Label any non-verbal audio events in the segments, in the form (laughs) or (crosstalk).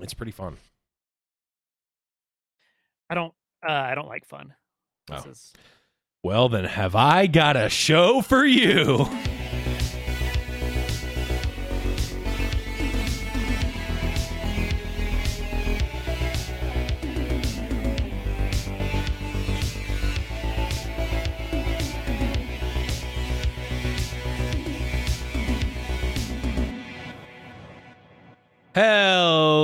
It's pretty fun. I don't. Uh, I don't like fun. This Oh. is Well, then, have I got a show for you?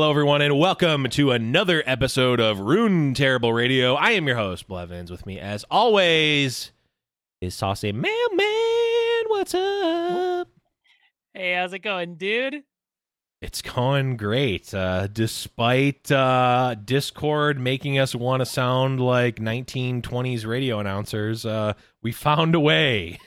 Hello, everyone, and welcome to another episode of Rune Terrible Radio. I am your host, Blevins. With me, as always, is Saucy Mailman. What's up? Hey, how's it going, dude? It's going great. Uh, despite uh, Discord making us want to sound like 1920s radio announcers, uh, we found a way.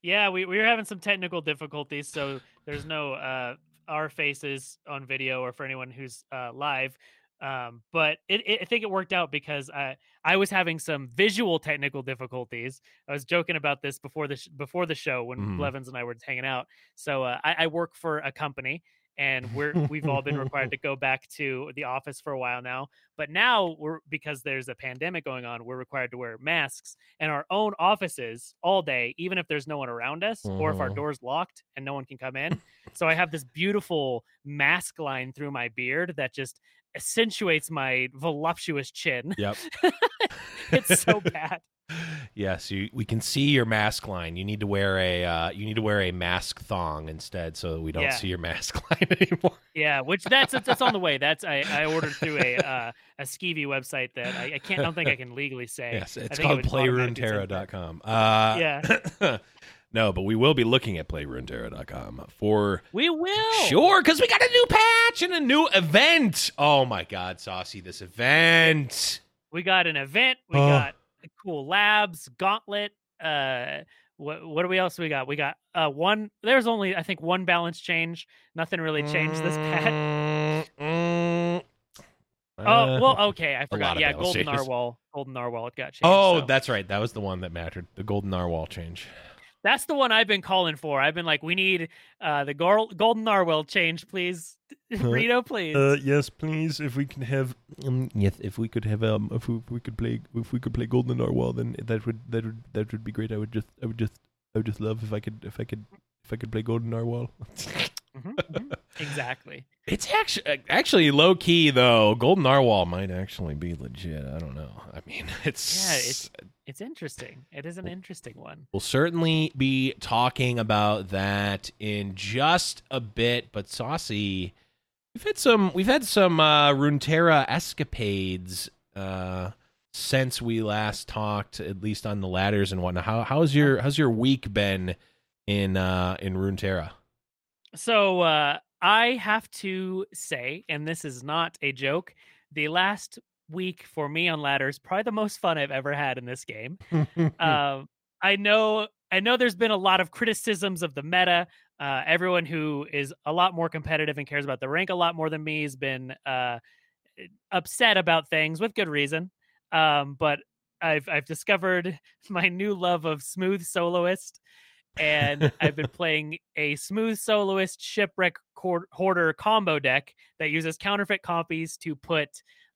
Yeah, we we were having some technical difficulties, so there's no uh our faces on video or for anyone who's uh live. Um, but it, it, I think it worked out because I I was having some visual technical difficulties. I was joking about this before the sh- before the show when Mhm. Blevins and I were hanging out. So uh, I, I work for a company, and we're we've all been required to (laughs) go back to the office for a while now. But now we're because there's a pandemic going on, we're required to wear masks in our own offices all day, even if there's no one around us or if our Mhm. door's locked and no one can come in. (laughs) so I have this beautiful mask line through my beard that just accentuates my voluptuous chin. Yep. (laughs) it's so bad. Yes, you, we can see your mask line. You need to wear a uh, you need to wear a mask thong instead, so that we don't Yeah. see your mask (laughs) line anymore. Yeah, which that's that's on the way. That's I, I ordered through a uh, a skeevy website that I, I can't. I don't think I can legally say. Yes, I it's think it called automatically send Uh, Yeah. (laughs) no, but we will be looking at playruneterra.com for We will. sure because we got a new patch and a new event. Oh my god, Saucy, this event. We got an event. We Oh. got cool labs, gauntlet. Uh, what what do we else we got? We got uh one. There's only I think one balance change. Nothing really changed this patch. Mm, mm, Oh uh, well, okay, I forgot. Yeah, golden changes. narwhal, golden narwhal. It got changed. Oh, so. that's right. That was the one that mattered. The golden narwhal change. That's the one I've been calling for. I've been like, we need uh the gor- golden narwhal change, please, (laughs) Rito, please. Uh, yes, please. If we can have, um, yes, if we could have, um, if we, if we could play, if we could play Golden Narwhal, then that would that would that would be great. I would just, I would just, I would just love if I could, if I could, if I could play Golden Narwhal. Mhm, mhm. Exactly. it's actually, actually low key though. Golden Narwhal might actually be legit. I don't know. I mean, (laughs) it's Yeah, it's- It's interesting. It is an interesting one. We'll certainly be talking about that in just a bit. But Saucy, we've had some we've had some uh, Runeterra escapades uh, since we last talked, at least on the ladders and whatnot. How how's your how's your week been in uh, in Runeterra? So uh, I have to say, and this is not a joke, the last week for me on ladders probably the most fun I've ever had in this game. (laughs) um, I know I know there's been a lot of criticisms of the meta. Uh, everyone who is a lot more competitive and cares about the rank a lot more than me has been uh, upset about things with good reason. Um, but I've I've discovered (laughs) my new love of smooth soloist, and I've been (laughs) playing a smooth soloist shipwreck hoarder combo deck that uses counterfeit copies to put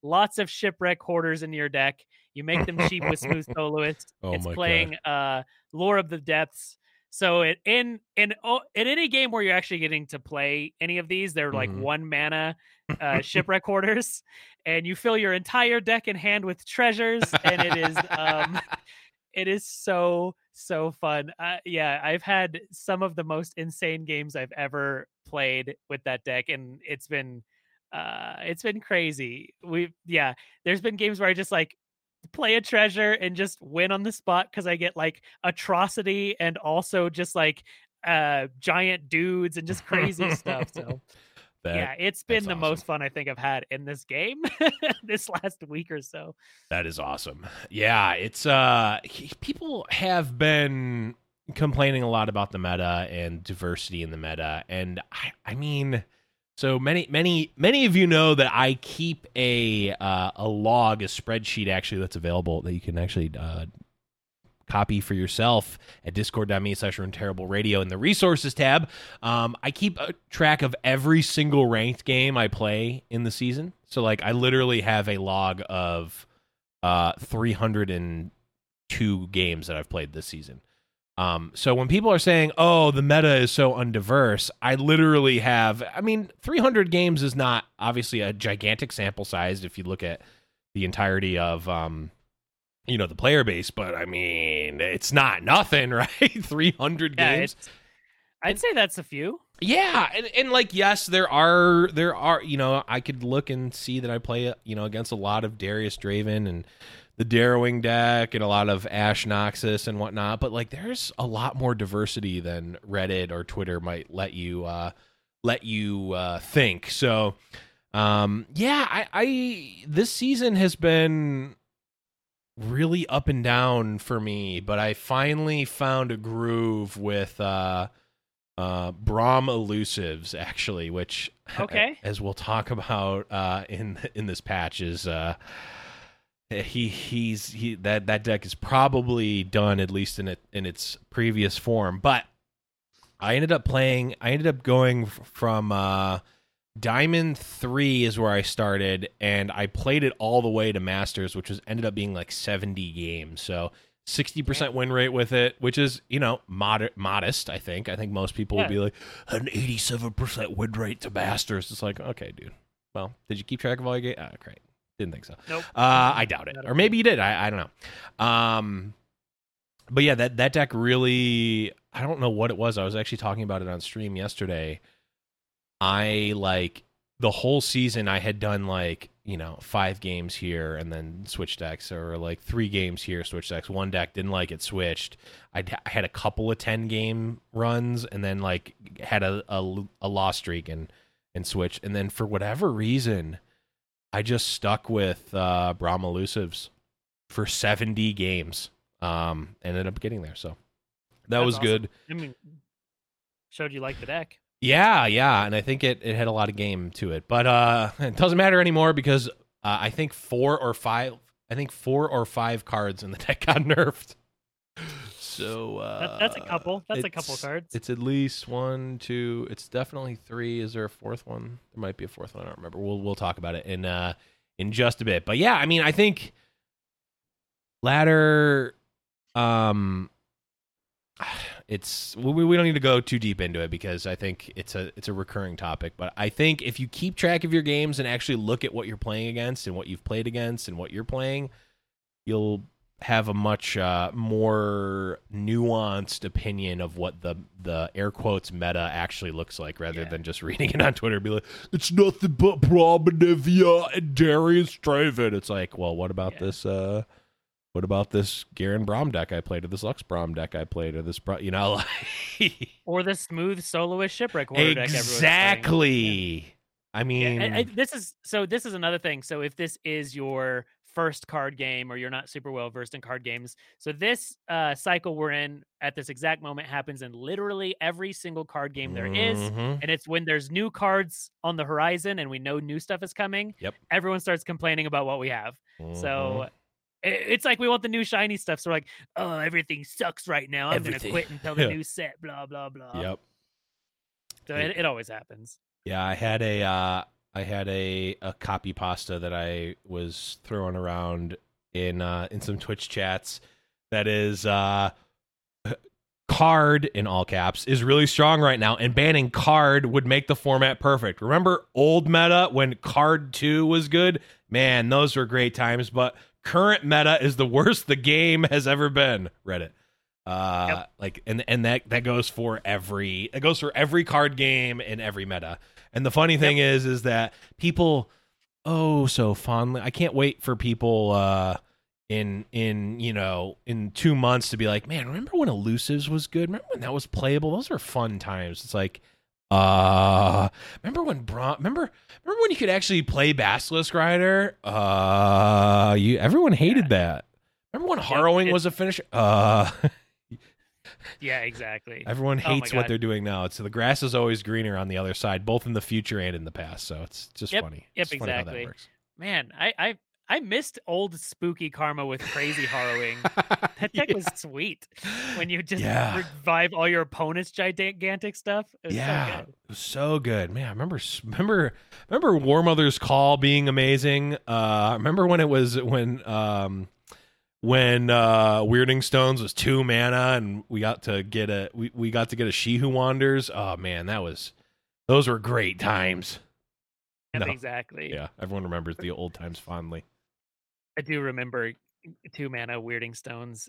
lots of shipwreck hoarders in your deck. You make them cheap with smooth (laughs) soloist. Oh it's my God. playing uh lore of the depths. So it in in oh, in any game where you're actually getting to play any of these, they're like Mhm. one mana uh, (laughs) shipwreck hoarders, and you fill your entire deck in hand with treasures, and it is um, (laughs) it is so so fun. Uh, yeah, I've had some of the most insane games I've ever played with that deck, and it's been uh, it's been crazy. We yeah, there's been games where I just like play a treasure and just win on the spot because I get like atrocity and also just like uh giant dudes and just crazy stuff. (laughs) So That, yeah, it's been the awesome. most fun I think I've had in this game (laughs) this last week or so. That is awesome. Yeah, it's uh people have been complaining a lot about the meta and diversity in the meta and I I mean so many many many of you know that I keep a uh, a log a spreadsheet actually that's available that you can actually uh copy for yourself at discord.me slash terrible radio in the resources tab. Um, I keep a track of every single ranked game I play in the season. So like I literally have a log of uh 302 games that I've played this season. Um, so when people are saying, "Oh, the meta is so undiverse," I literally have. I mean, 300 games is not obviously a gigantic sample size if you look at the entirety of, um, you know, the player base. But I mean, it's not nothing, (laughs) right? 300 Yeah, games. I'd say that's a few. Yeah, and, and like yes, there are there are you know I could look and see that I play you know against a lot of Darius Draven and the Darrowing deck and a lot of Ashe Noxus and whatnot, but like there's a lot more diversity than Reddit or Twitter might let you uh, let you uh, think. So um, yeah, I, I this season has been really up and down for me, but I finally found a groove with uh uh Braum elusives actually, which (laughs) Okay. as we'll talk about uh in in this patch is uh he he's he that that deck is probably done at least in it in its previous form, but I ended up playing I ended up going from uh Diamond 3 is where I started and I played it all the way to Masters which was ended up being like 70 games. So 60% win rate with it, which is, you know, mod- modest, I think. I think most people would be like an 87% win rate to Masters. It's like, okay, dude. Well, did you keep track of all your games? Oh, great. Didn't think so. Nope. Uh, I doubt it. Or maybe you did. I, I don't know. Um, but yeah, that, that deck really, I don't know what it was. I was actually talking about it on stream yesterday. I like the whole season I had done like, you know, five games here and then switch decks or like three games here, switch decks. One deck didn't like it, switched. I'd, I had a couple of 10 game runs and then like had a, a, a loss streak and, and switched. And then for whatever reason, I just stuck with uh, Braum elusives for 70 games. Um, ended up getting there. So that That's was awesome. good. I mean, showed you like the deck. Yeah, yeah, and I think it, it had a lot of game to it, but uh, (laughs) it doesn't matter anymore because uh, I think four or five, I think four or five cards in the deck got nerfed. So uh, That, that's a couple. That's a couple cards. It's at least one, two. It's definitely three. Is there a fourth one? There might be a fourth one. I don't remember. We'll we'll talk about it in uh in just a bit. But yeah, I mean, I think ladder, um, (sighs) it's we we don't need to go too deep into it because I think it's a it's a recurring topic. But I think if you keep track of your games and actually look at what you're playing against and what you've played against and what you're playing, you'll have a much uh, more nuanced opinion of what the the air quotes meta actually looks like, rather Yeah. than just (laughs) reading it on Twitter. and Be like, it's nothing but Promenivia and Darius Draven. It's like, well, what about Yeah. this? Uh, what about this Garen Braum deck I played, or this Lux Braum deck I played, or this, you know, (laughs) like or the smooth soloist shipwreck deck. playing. exactly. I Yeah, mean, and- and this is so. This is another thing. So if this is your first card game, or you're not super well versed in card games, so this uh, cycle we're in at this exact moment happens in literally every single card game there is, Mhm. and it's when there's new cards on the horizon and we know new stuff is coming. Yep. Everyone starts complaining about what we have. Mhm. So it's like we want the new shiny stuff. So we're like, oh, everything sucks right now. I'm Everything. gonna quit until (laughs) the new set. Blah blah blah. yep. So it, it always happens. Yeah, I had a uh, I had a a copy pasta that I was throwing around in uh, in some Twitch chats. That is uh, card in all caps is really strong right now, and banning card would make the format perfect. Remember old meta when card two was good? Man, those were great times. But current meta is the worst the game has ever been. Reddit. Uh, Yep. like and and that that goes for every it goes for every card game in every meta. And the funny thing is is that people oh so fondly I can't wait for people uh in in you know in 2 months to be like, "Man, remember when elusives was good? Remember when that was playable? Those were fun times." It's like uh remember when Bron remember remember when you could actually play Basilisk Rider? Uh you everyone hated that. Remember when harrowing it- was a finish? Uh (laughs) Yeah, exactly. Everyone Oh hates what they're doing now. It's the grass is always greener on the other side, both in the future and in the past. So it's just Yep, funny. yep, It's funny exactly. works. Man, I, I I missed old spooky karma with crazy harrowing. (laughs) That deck Yeah. was sweet when you just Yeah. revive all your opponent's gigantic stuff. It was so yeah, good. it was so good, man. I remember, remember, remember War Mother's Call being amazing. Uh, remember when it was when um when uh Weirding Stones was two mana and we got to get a we, we got to get a She Who Wanders. Oh man, that was those were great times. No. exactly. Yeah, everyone remembers the old times fondly. I do remember two mana weirding stones.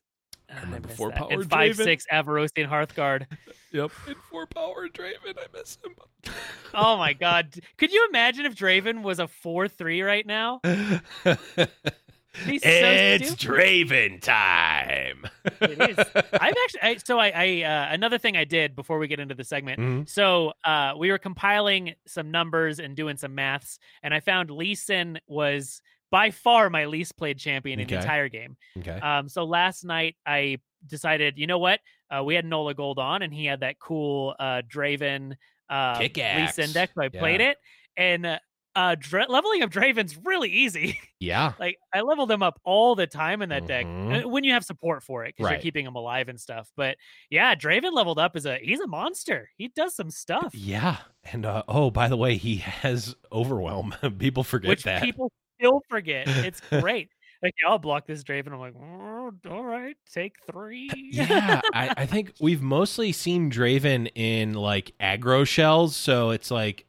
I remember miss four that. power and five Draven. six Avarosian Hearthguard. (laughs) Yep, and four power Draven, I miss him. (laughs) Oh my god! Could you imagine if Draven was a four three right now? (laughs) He's it's stupid. Draven time. It is. (laughs) I've actually I, so I, I uh, another thing I did before we get into the segment. Mhm. So uh, we were compiling some numbers and doing some maths, and I found Leeson was by far my least played champion in the entire game. Okay. Um, so last night I decided, you know what? Uh, we had Nola Gold on, and he had that cool uh, Draven uh, Lee Kickaxe. Deck. So I played it, and uh, uh, dra- leveling up Draven's really easy. (laughs) yeah. like I level them up all the time in that deck Mhm. uh, when you have support for it because you're keeping them alive and stuff. But yeah, Draven leveled up is a he's a monster. He does some stuff, Yeah. And uh, oh, by the way, he has overwhelm. (laughs) People forget which that. people still forget. It's (laughs) great. like yeah, I'll block this Draven. I'm like, "Oh, all right, take three. yeah, I, I think we've mostly seen Draven in like aggro shells, so it's like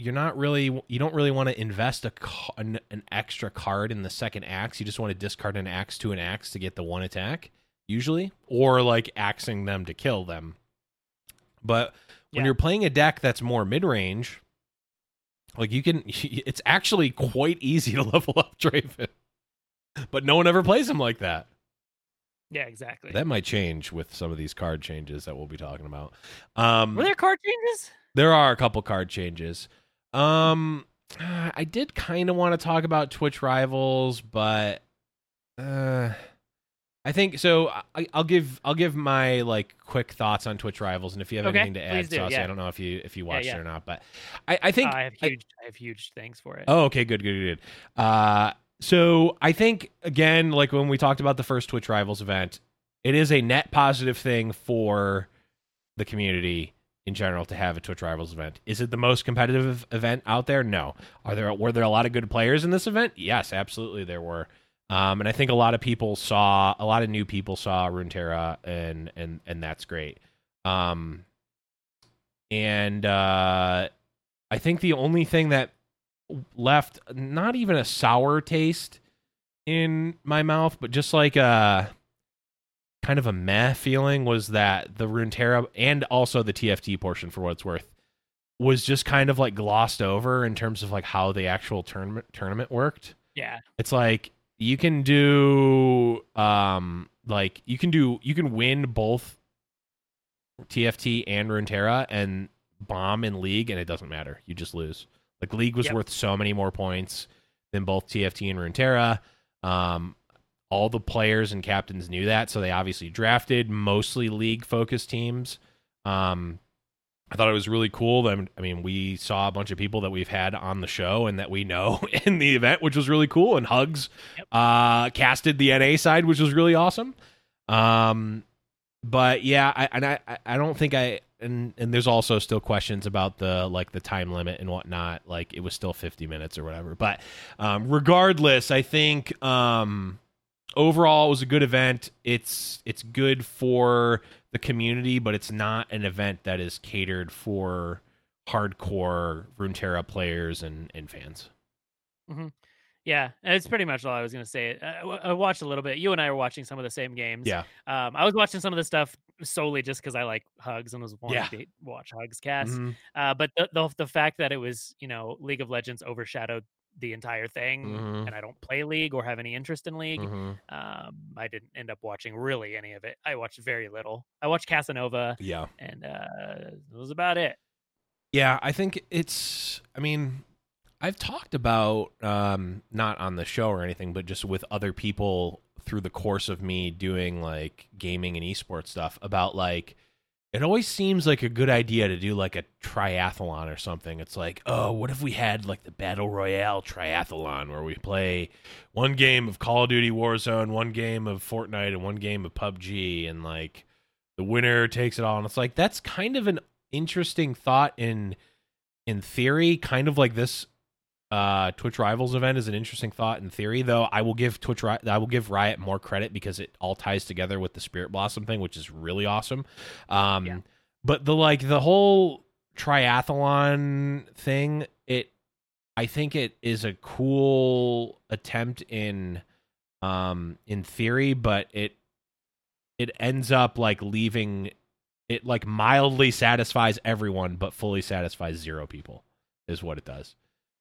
you're not really you don't really want to invest a an, an extra card in the second axe. You just want to discard an axe to an axe to get the one attack, usually, or like axing them to kill them. But when Yeah. you're playing a deck that's more mid range, like you can, (laughs) it's actually quite easy to (laughs) level up Draven. But no one ever plays him like that. yeah, exactly. That might change with some of these card changes that we'll be talking about. Um, Were there card changes? there are a couple card changes. Um, (sighs) I did kind of want to talk about Twitch rivals, but uh, I think so. I, I'll give I'll give my like quick thoughts on Twitch rivals, and if you have Okay, anything to add, do, Saucy, yeah. I don't know if you if you watched yeah. it or not, but I, I think Uh, I have huge, I, have huge things for it. Oh, okay, good, good. good. Uh, so I think again, like when we talked about the first Twitch Rivals event, it is a net positive thing for the community in general to have a Twitch Rivals event. Is it the most competitive event out there? No. Are there were there a lot of good players in this event? Yes, absolutely there were. Um, and I think a lot of people saw a lot of new people saw Runeterra and and and that's great. Um, and uh, I think the only thing that left not even a sour taste in my mouth, but just like a kind of a meh feeling was that the Runeterra and also the TFT portion for what it's worth was just kind of like glossed over in terms of like how the actual tournament tournament worked. yeah, It's like you can do um like you can do you can win both TFT and Runeterra and bomb in league and it doesn't matter. You just lose. Like league was Yep. worth so many more points than both TFT and Runeterra. Um all the players and captains knew that, so they obviously drafted mostly league focused teams. Um I thought it was really cool. That, I mean, we saw a bunch of people that we've had on the show and that we know (laughs) in the event, which was really cool. And Hugs Yep. uh, casted the NA side, which was really awesome. Um, but yeah, I, and I, I- don't think I and and there's also still questions about the like the time limit and whatnot. Like it was still 50 minutes or whatever. But um, regardless, I think um, overall it was a good event. It's it's good for the community, but it's not an event that is catered for hardcore Runeterra players and, and fans. yeah. It's pretty much all I was gonna say. I, I watched a little bit. You and I were watching some of the same games. Yeah. Um, I was watching some of the stuff solely just because I like Hugs and was wanting Yeah. to watch Hugs cast. Mhm. Uh, but the, the the fact that it was you know League of Legends overshadowed the entire thing, Mhm. and I don't play League or have any interest in League. Mhm. Um, I didn't end up watching really any of it. I watched very little. I watched Casanova, Yeah. and uh, that was about it. Yeah, I think it's. I mean, I've talked about um, not on the show or anything, but just with other people through the course of me doing like gaming and esports stuff about like it always seems like a good idea to do like a triathlon or something. It's like, oh, what if we had like the battle royale triathlon where we play one game of Call of Duty Warzone, one game of Fortnite, and one game of PUBG, and like the winner takes it all. And it's like that's kind of an interesting thought in in theory, kind of like this uh, Twitch Rivals event is an interesting thought in theory, though. I will give Twitch, I will give Riot more credit because it all ties together with the Spirit Blossom thing, which is really awesome. Um, yeah. But the like the whole triathlon thing, it, I think it is a cool attempt in, um, in theory, but it, it ends up like leaving, it like mildly satisfies everyone, but fully satisfies zero people, is what it does.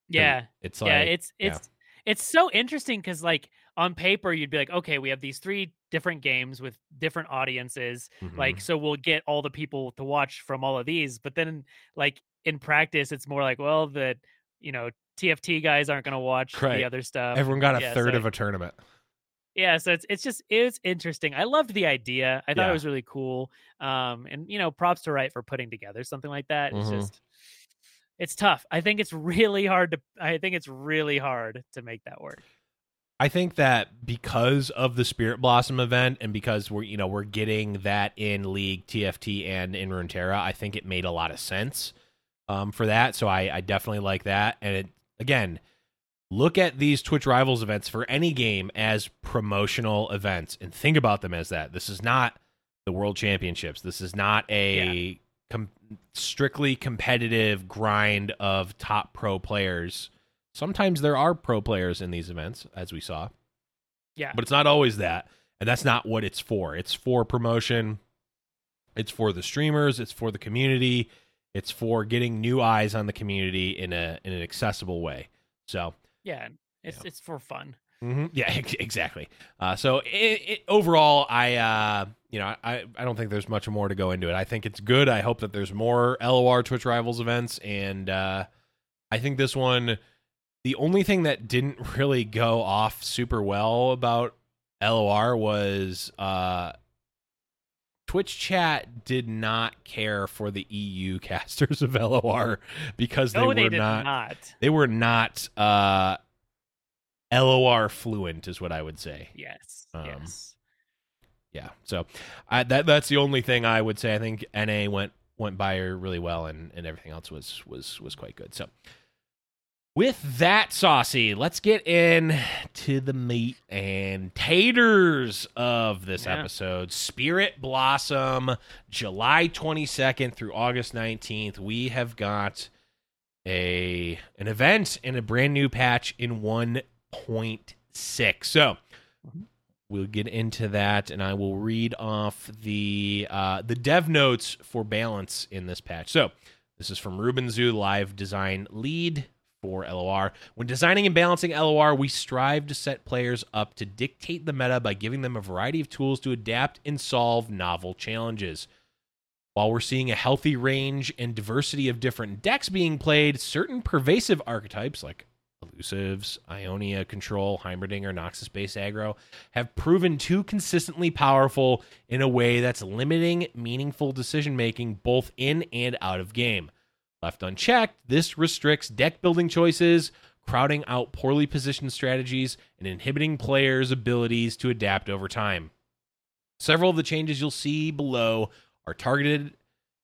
Yeah. It's like, yeah, it's it's yeah. it's so interesting because like on paper you'd be like, okay, we have these three different games with different audiences. Mm-hmm. Like, so we'll get all the people to watch from all of these. But then like in practice, it's more like, well, the you know, TFT guys aren't gonna watch right. the other stuff. Everyone got a yeah, third so, of a tournament. Yeah, so it's it's just it's interesting. I loved the idea. I thought yeah. it was really cool. Um, and you know, props to Riot for putting together something like that. It's mm-hmm. just it's tough. I think it's really hard to I think it's really hard to make that work. I think that because of the Spirit Blossom event and because we're you know we're getting that in League, TFT, and in Runeterra, I think it made a lot of sense um, for that. So I, I definitely like that. And it, again, look at these Twitch Rivals events for any game as promotional events and think about them as that. This is not the World Championships. This is not a yeah com- strictly competitive grind of top pro players. Sometimes there are pro players in these events, as we saw. Yeah. But it's not always that. And that's not what it's for. It's for promotion. It's for the streamers. It's for the community. It's for getting new eyes on the community in a in an accessible way. So yeah, it's it's for fun. Mm-hmm. Yeah, (laughs) exactly. Uh, so it, it, overall, I uh, you know I I don't think there's much more to go into it. I think it's good. I hope that there's more LOR Twitch Rivals events, and uh, I think this one, the only thing that didn't (laughs) really go off super well about LOR was uh, Twitch chat did not care for the EU (laughs) casters of LOR because they were they not, not, they were not uh LOR fluent is what I would say. Yes. Um, yes. Yeah. So I, that that's the only thing I would say. I think NA went went by really well, and and everything else was was was quite good. So with that, saucy, let's get in to the meat and taters of this yeah. episode. Spirit Blossom, July twenty second through August nineteenth. We have got a an event and a brand new patch in one 0.6. So we'll get into that, and I will read off the uh, the dev notes for balance in this patch. So this is from Ruben Zhu, live design lead for LOR. When designing and balancing LOR, we strive to set players up to dictate the meta by giving them a variety of tools to adapt and solve novel challenges. While we're seeing a healthy range and diversity of different decks being played, certain pervasive archetypes like Elusives, Ionia Control, Heimerdinger, Noxus base aggro have proven too consistently powerful in a way that's limiting meaningful decision making both in and out of game. Left unchecked, this restricts deck building choices, crowding out poorly positioned strategies, and inhibiting players' abilities to adapt over time. Several of the changes you'll see below are targeted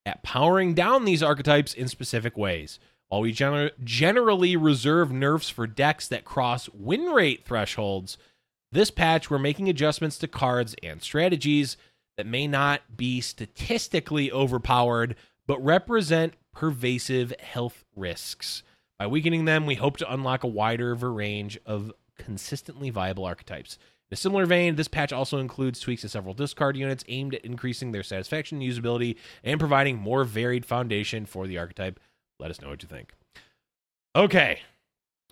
at powering down these archetypes in specific ways. While we gener- generally reserve nerfs for decks that cross win rate thresholds, this patch we're making adjustments to cards and strategies that may not be statistically overpowered, but represent pervasive health risks. By weakening them, we hope to unlock a wider range of consistently viable archetypes. In a similar vein, this patch also includes tweaks to several discard units aimed at increasing their satisfaction usability and providing more varied foundation for the archetype let us know what you think. Okay.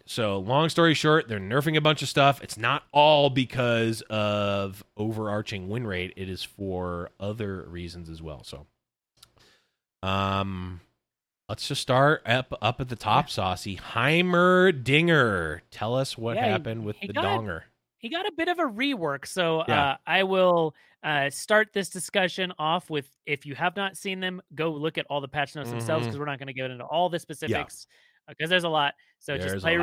So, long story short, they're nerfing a bunch of stuff. It's not all because of overarching win rate, it is for other reasons as well. So, um, let's just start up up at the top, Saucy. Heimerdinger, Tell us what yeah, happened with the got, donger. He got a bit of a rework. So, yeah. uh, I will uh, start this discussion off with if you have not seen them, go look at all the patch notes themselves Mhm. because we're not going to get into all the specifics because there's a lot. So just There's play a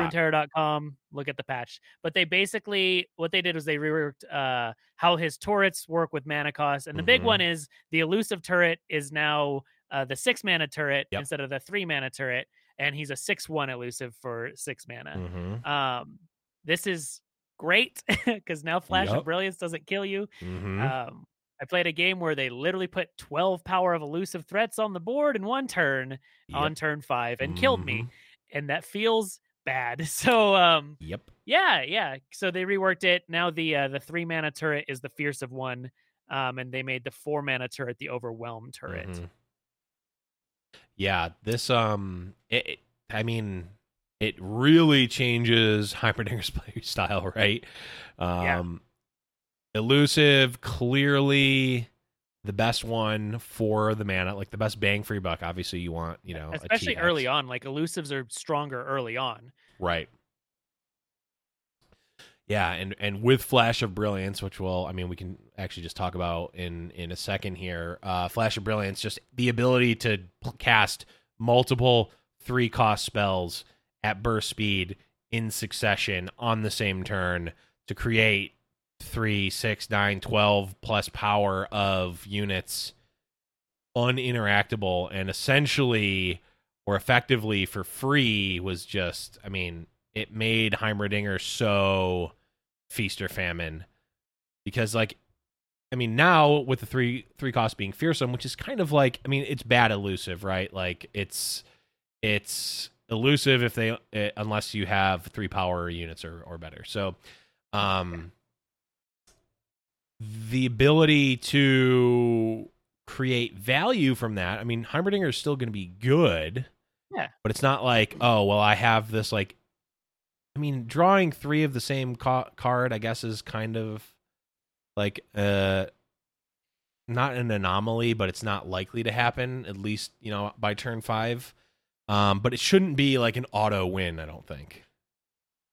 look at the patch. But they basically what they did was they reworked uh, how his turrets work with mana cost, and the big Mhm. one is the elusive turret is now uh, the six mana turret Yep. instead of the three mana turret, and he's a six one elusive for six mana. Mm-hmm. Um, this is great (laughs) because now Flash Yup. of Brilliance doesn't kill you. Mm-hmm. Um, I played a game where they literally put 12 power of elusive threats on the board in one turn on turn five and killed me. Mm-hmm. And that feels bad. (laughs) So um Yep. yeah, yeah. So they reworked it. Now the uh, the three mana turret is the fierce of one. Um, and they made the four mana turret the overwhelm turret. Mhm. Yeah, this um, it, it- I mean, it really changes Heimerdinger's (laughs) play style, right? Yeah. Um, elusive, clearly the best one for the mana, like the best bang for your buck. Obviously, you want you know, Especially early on. Like elusives are stronger early on. right? Yeah, and and with Flash of Brilliance, which will, I mean, we can actually just talk about in in a second here. Uh, Flash of Brilliance, just the ability to cast multiple three cost spells at burst speed in succession on the same turn to create three, six, nine, twelve plus power of units uninteractable and essentially or effectively for free was just I mean, it made Heimerdinger so feast or famine. Because like I mean now with the three three cost being fearsome, which is kind of like I mean, it's bad elusive, right? Like it's it's elusive if they eh, unless you have three power units or, or better. So um the ability to create value from that. I mean, Heimerdinger is still going to be good. Yeah. But it's not like, oh, well, I have this like I mean, drawing 3 of the same ca- card I guess is kind of like uh not an anomaly, but it's not likely to happen at least, you know, by turn 5. Um but it shouldn't be like an auto win, I don't think.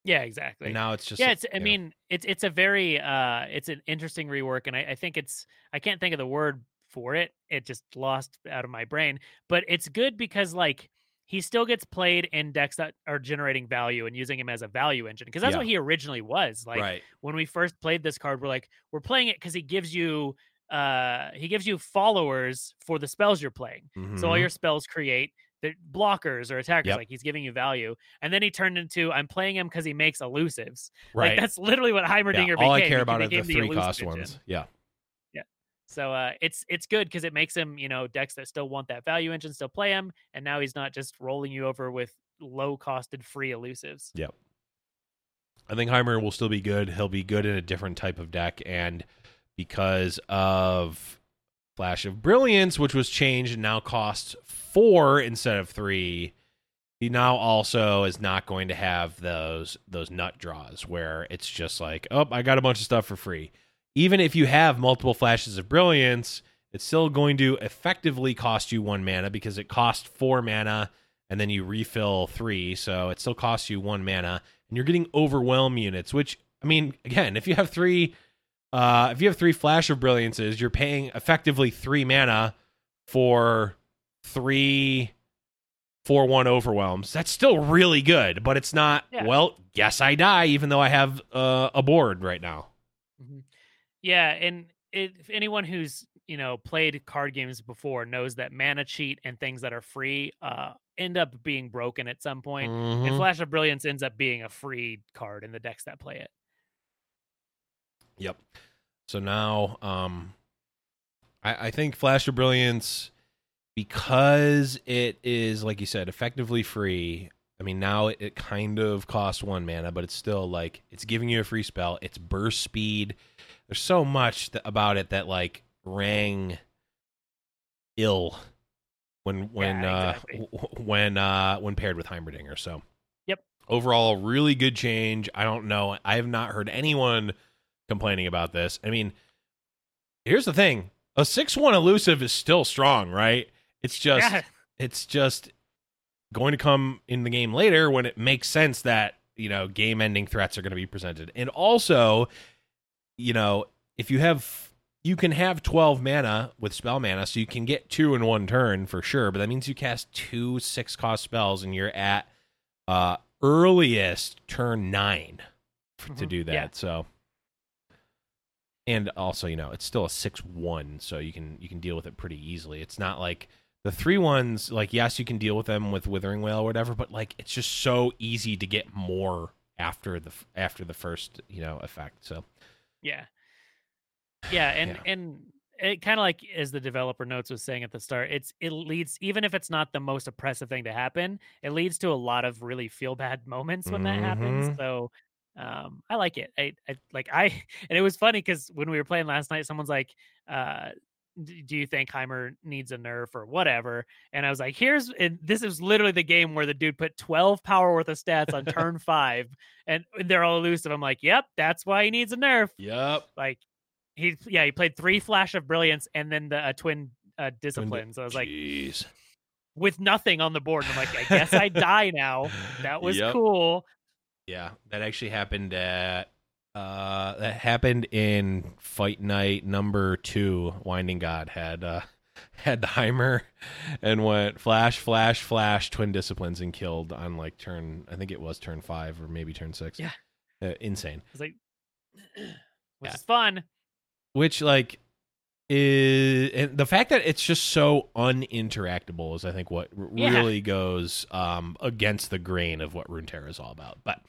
Yeah, exactly. And now it's just yeah, it's I you know, mean, it's it's a very uh it's an interesting rework and I, I think it's I can't think of the word for it. It just lost out of my brain. But it's good because like he still gets played in decks that are generating value and using him as a value engine because that's Yeah. what he originally was. Like right. when we first played this card, we're like, we're playing it because he gives you uh he gives you followers for the spells you're playing. So all Mhm. your spells create the blockers or attackers, Yep. like he's giving you value. And then he turned into I'm playing him because he makes elusives. right. Like that's literally what Heimerdinger yeah, became. all I care about are became the three cost engine. ones. Yeah. Yeah. So uh, it's it's good because it makes him, you know, decks that still want that value engine still play him, and now he's not just rolling you over with low costed free elusives. Yep. I think Heimer will still be good. He'll be good in a different type of deck, and because of Flash of Brilliance, which was changed and now costs four instead of three, he now also is not going to have those those nut draws where it's just like, oh, I got a bunch of stuff for free. Even if you have multiple flashes of brilliance, it's still going to effectively cost you one mana because it costs four mana and then you refill three, so it still costs you one mana and you're getting overwhelm units which i mean again if you have three uh if you have three flash of brilliances you're paying effectively three mana for three four one overwhelms that's still really good but it's not Yeah. well guess i die even though i have uh, a board right now Mhm. Yeah, and if anyone who's you know played card games before knows that mana cheat and things that are free uh, end up being broken at some point. And Mhm. Flash of Brilliance ends up being a free card in the decks that play it. Yep. So now, um, I, I think Flash of Brilliance, because it is like you said, effectively free. I mean, now it, it kind of costs one mana, but it's still like it's giving you a free spell. It's burst speed. There's so much th- about it that like rang ill when when Yeah, uh w- when uh when paired with Heimerdinger. So Yep. overall, really good change. I don't know. I have not heard anyone complaining about this. I mean, here's the thing: a six-one elusive is still strong, right? It's just yeah, it's just going to come in the game later when it makes sense that you know game ending threats are going to be presented and also you know if you have you can have 12 mana with spell mana, so you can get two in one turn for sure, but that means you cast two six cost spells and you're at uh earliest turn 9 f- to do that. Yeah. So and also, you know, it's still a 6-1, so you can you can deal with it pretty easily. It's not like the three ones like yes, you can deal with them with Withering Wail or whatever, but like it's just so easy to get more after the after the first, you know, effect. So Yeah. Yeah, and Yeah. and it kind of like as the developer notes was saying at the start, it's it leads even if it's not the most oppressive thing to happen, it leads to a lot of really feel bad (laughs) moments when that happens. Mhm. So um I like it. I, I like I (laughs) and it was funny because when we were playing last night, someone's like, uh do you think Heimer needs a nerf or whatever? And I was like, here's and this is literally the game where the dude put 12 power worth of stats on (laughs) turn five and they're all elusive. I'm like, yep, that's why he needs a nerf Yep. like he yeah he played three flash of brilliance and then the uh, twin uh, discipline so i was like Jeez. with nothing on the board and i'm like i guess i (laughs) die now that was Yep. cool Yeah, that actually happened at uh that happened in Fight Night number 2. Winding God had uh (laughs) had the Heimer and went flash flash flash twin disciplines and killed on like turn I think it was turn 5 or maybe turn 6. Yeah. Uh, insane. i was like (clears throat) which Yeah. is fun Which like is and the fact that it's just so uninteractable is I think what r- Yeah. really goes um against the grain of what Runeterra is all about. But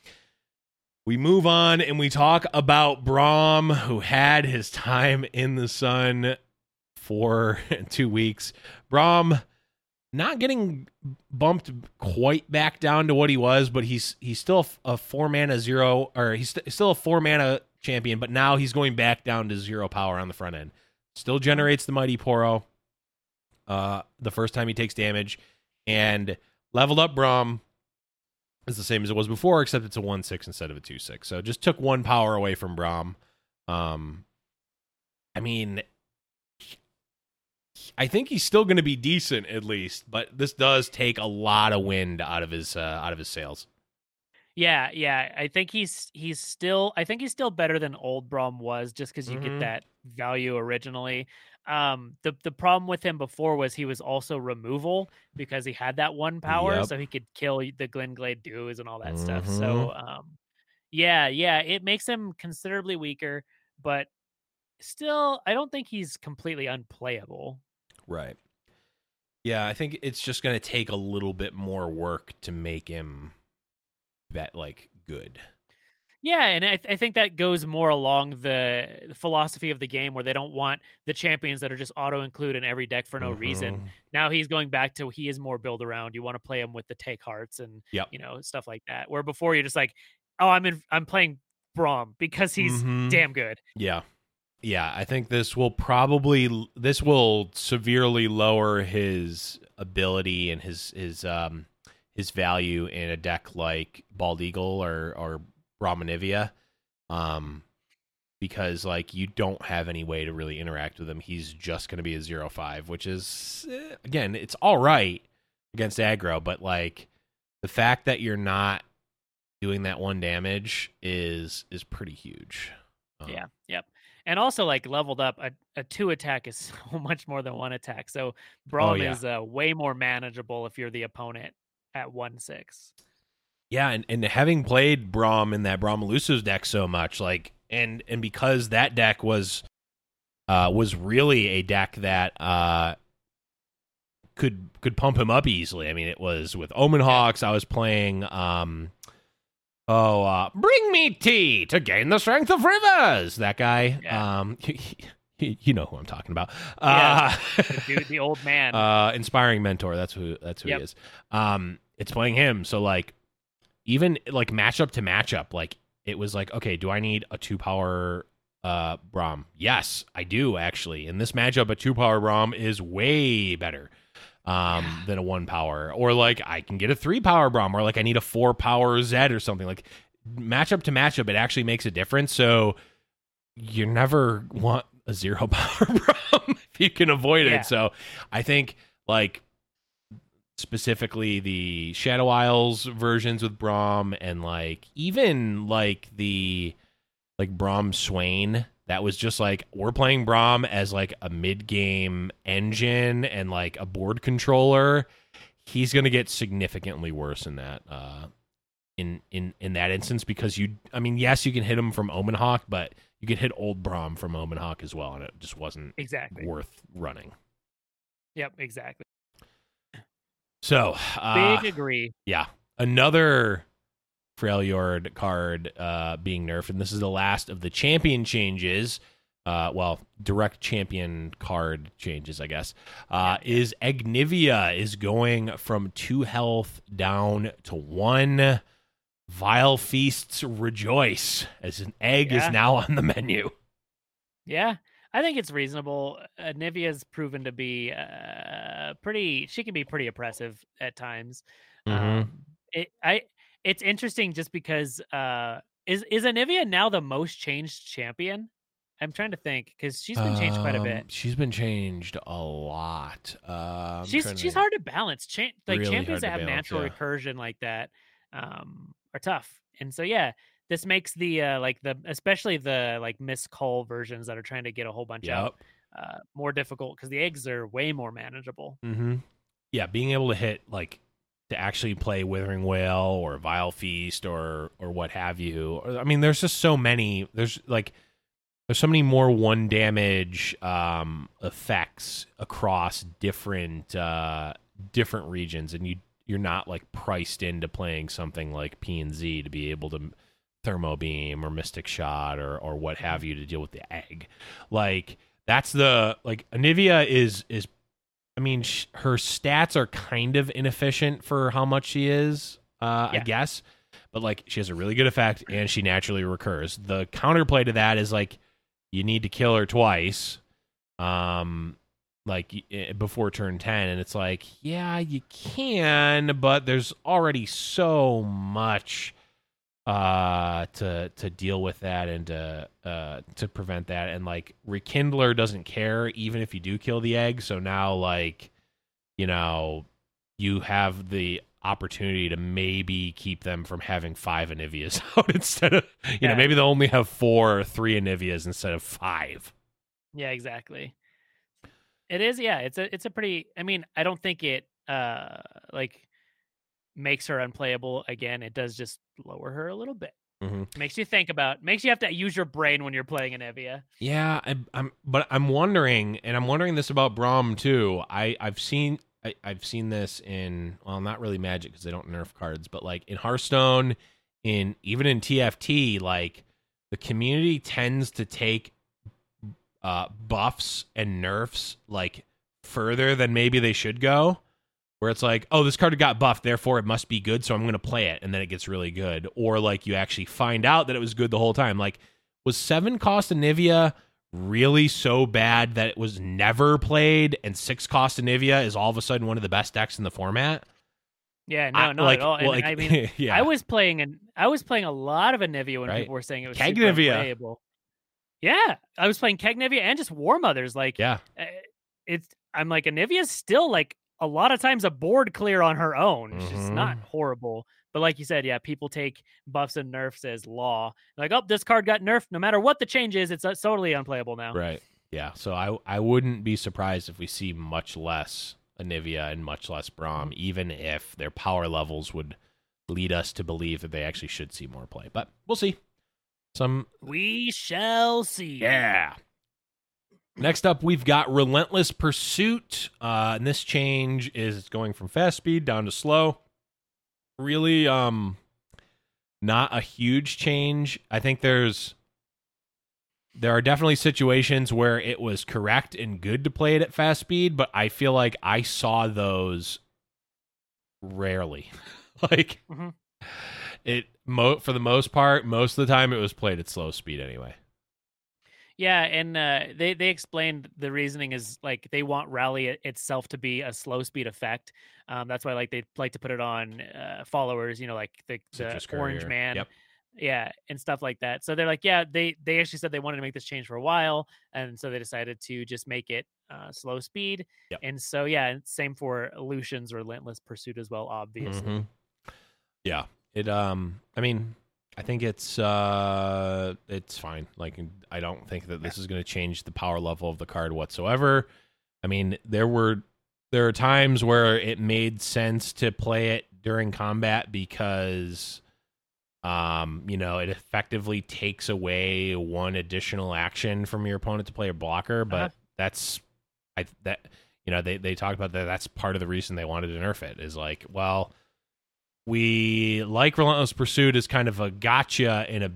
we move on and we talk about Braum who had his time in the sun for (laughs) two weeks. Braum not getting bumped quite back down to what he was, but he's he's still a four mana zero, or he's st- still a four mana champion, but now he's going back down to zero power on the front end. Still generates the mighty Poro. Uh, the first time he takes damage, and leveled up Braum is the same as it was before, except it's a one six instead of a two six. So just took one power away from Braum. Um, I mean, I think he's still going to be decent at least, but this does take a lot of wind out of his uh, out of his sails. Yeah yeah i think he's he's still i think he's still better than old Braum was just because you Mhm. get that value originally um the the problem with him before was he was also removal because he had that one power Yep. so he could kill the glenglade dews and all that stuff Mhm. so um yeah yeah it makes him considerably weaker but still i don't think he's completely unplayable Right. Yeah, I think it's just going to take a little bit more work to make him that like good. Yeah, and I, th- I think that goes more along the philosophy of the game where they don't want the champions that are just auto include in every deck for no reason. Mhm. Now he's going back to he is more build around. You want to play him with the take hearts and Yep. you know stuff like that. Where before you're just like, oh, I'm in, I'm playing Braum because he's Mhm. damn good. Yeah. Yeah, I think this will probably this will severely lower his ability and his his um his value in a deck like Bald Eagle or or Brahmanivia. Um because like you don't have any way to really interact with him. He's just going to be a zero five, which is eh, again, it's all right against aggro, but like the fact that you're not doing that one damage is is pretty huge. Um, Yeah, yep. And also like leveled up, a, a two attack is (laughs) so much more than one attack. So Braum Oh, yeah. is uh, way more manageable if you're the opponent at one six. Yeah, and, and having played Braum in that Braum deck so much, like and and because that deck was uh was really a deck that uh could could pump him up easily. I mean, it was with Omen Hawks, I was playing um oh uh bring me tea to gain the strength of rivers. That guy. Yeah. Um (laughs) you know who I'm talking about. Yeah. Uh, The dude, the old man. (laughs) uh inspiring mentor that's who that's who Yep. he is um it's playing him so like even like matchup to matchup like it was like okay do i need a two power uh Braum yes i do actually in this matchup a two power Braum is way better um Yeah. than a one power or like i can get a three power Braum or like i need a four power zed or something like matchup to matchup it actually makes a difference so you never want a zero (laughs) power Braum if you can avoid Yeah. it so i think like specifically the Shadow Isles versions with Braum and like even like the like Braum Swain that was just like we're playing Braum as like a mid game engine and like a board controller, he's to get significantly worse in that uh in in in that instance because you I mean yes you can hit him from Omen Hawk but you can hit old Braum from Omen Hawk as well and it just wasn't exactly worth running. Yep, exactly. So, uh, big agree. Yeah. Another Freljord card uh, being nerfed, and this is the last of the champion changes. Uh, well, direct champion card changes, I guess. Uh, is Anivia is going from two health down to one. Vile feasts rejoice as an egg Yeah. is now on the menu. Yeah, I think it's reasonable. Uh, Anivia's proven to be uh, pretty. She can be pretty oppressive at times. Mhm. Um, it, I. It's interesting just because uh, is is Anivia now the most changed champion? I'm trying to think because she's been changed quite a Um, bit. She's been changed a lot. Uh, she's she's to- hard to balance. Cha- like Really champions that have balance, natural yeah. recursion like that um, are tough. And so yeah, this makes the uh, like the especially the like Miss Call versions that are trying to get a whole bunch out uh, more difficult because the eggs are way more manageable. Mm-hmm. Yeah, being able to hit like to actually play Withering Wail or Vile Feast or or what have you. I mean, there's just so many. There's like there's so many more one damage um, effects across different uh, different regions, and you you're not like priced into playing something like P and Z to be able to thermo beam or mystic shot or or what have you to deal with the egg. Like that's the like Anivia is is I mean, sh- her stats are kind of inefficient for how much she is, uh, I guess. But like, she has a really good effect, and she naturally recurs. The counterplay to that is like, you need to kill her twice, um, like eh, before turn ten, and it's like, yeah, you can, but there's already so much uh to to deal with that and to uh to prevent that and like rekindler doesn't care even if you do kill the egg so now like you know you have the opportunity to maybe keep them from having five anivias (laughs) out instead of you Yeah. know maybe they'll only have four or three anivias instead of five Yeah, exactly. It is. Yeah, it's a it's a pretty. I mean, I don't think it uh like makes her unplayable again. It does just lower her a little bit. Mhm. Makes you think about. Makes you have to use your brain when you're playing Anivia. Yeah, I, I'm, but I'm wondering, and I'm wondering this about Braum too. I, I've seen, I, I've seen this in, well, not really Magic because they don't nerf cards, but like in Hearthstone, in even in TFT, like the community tends to take uh, buffs and nerfs like further than maybe they should go. Where it's like, oh, this card got buffed, therefore it must be good, so I'm going to play it, and then it gets really good. Or like you actually find out that it was good the whole time. Like, was seven cost Anivia really so bad that it was never played, and six cost Anivia is all of a sudden one of the best decks in the format? Yeah, no, I- not like, at all. And like- I mean, (laughs) yeah, I was playing an I was playing a lot of Anivia when Right. people were saying it was Kegnivia. super unplayable. Yeah, I was playing Keg Kegnivia and just War Mothers. Like, yeah, uh, it's I'm like Anivia's still like a lot of times a board clear on her own. She's not horrible, but like you said, yeah, people take buffs and nerfs as law. Like, oh, this card got nerfed. No matter what the change is, it's uh, totally unplayable now. right, yeah. So I, I wouldn't be surprised if we see much less Anivia and much less Braum, even if their power levels would lead us to believe that they actually should see more play. But we'll see. Some We shall see. Yeah. Next up, we've got Relentless Pursuit. Uh, and this change is going from fast speed down to slow. Really, um, not a huge change. I think there's there are definitely situations where it was correct and good to play it at fast speed, but I feel like I saw those rarely. (laughs) like Mhm. It mo- for the most part, most of the time it was played at slow speed anyway. Yeah, and uh, they they explained the reasoning is like they want rally itself to be a slow speed effect. Um, that's why like they like to put it on uh, followers, you know, like the, the Orange Man, Yep. yeah, and stuff like that. So they're like, yeah, they they actually said they wanted to make this change for a while, and so they decided to just make it uh, slow speed. Yep. And so yeah, same for Lucian's Relentless Pursuit as well. Obviously, Mhm. Yeah. It um I mean, I think it's uh it's fine. Like I don't think that this is going to change the power level of the card whatsoever. I mean, there were there are times where it made sense to play it during combat because um you know it effectively takes away one additional action from your opponent to play a blocker but Uh-huh. that's i that you know they they talked about that that's part of the reason they wanted to nerf it is like well we like relentless pursuit as kind of a gotcha in a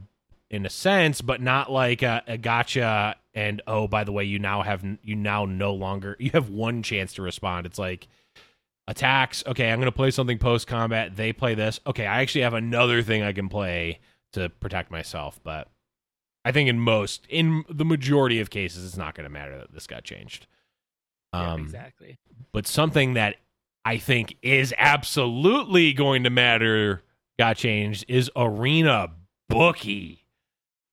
in a sense but not like a, a gotcha and oh by the way you now have you now no longer you have one chance to respond. It's like attacks. Okay i'm going to play something post combat they play this. Okay i actually have another thing i can play to protect myself but i think in most in the majority of cases it's not going to matter that this got changed. Yeah, um exactly. but something that I think is absolutely going to matter got changed is arena bookie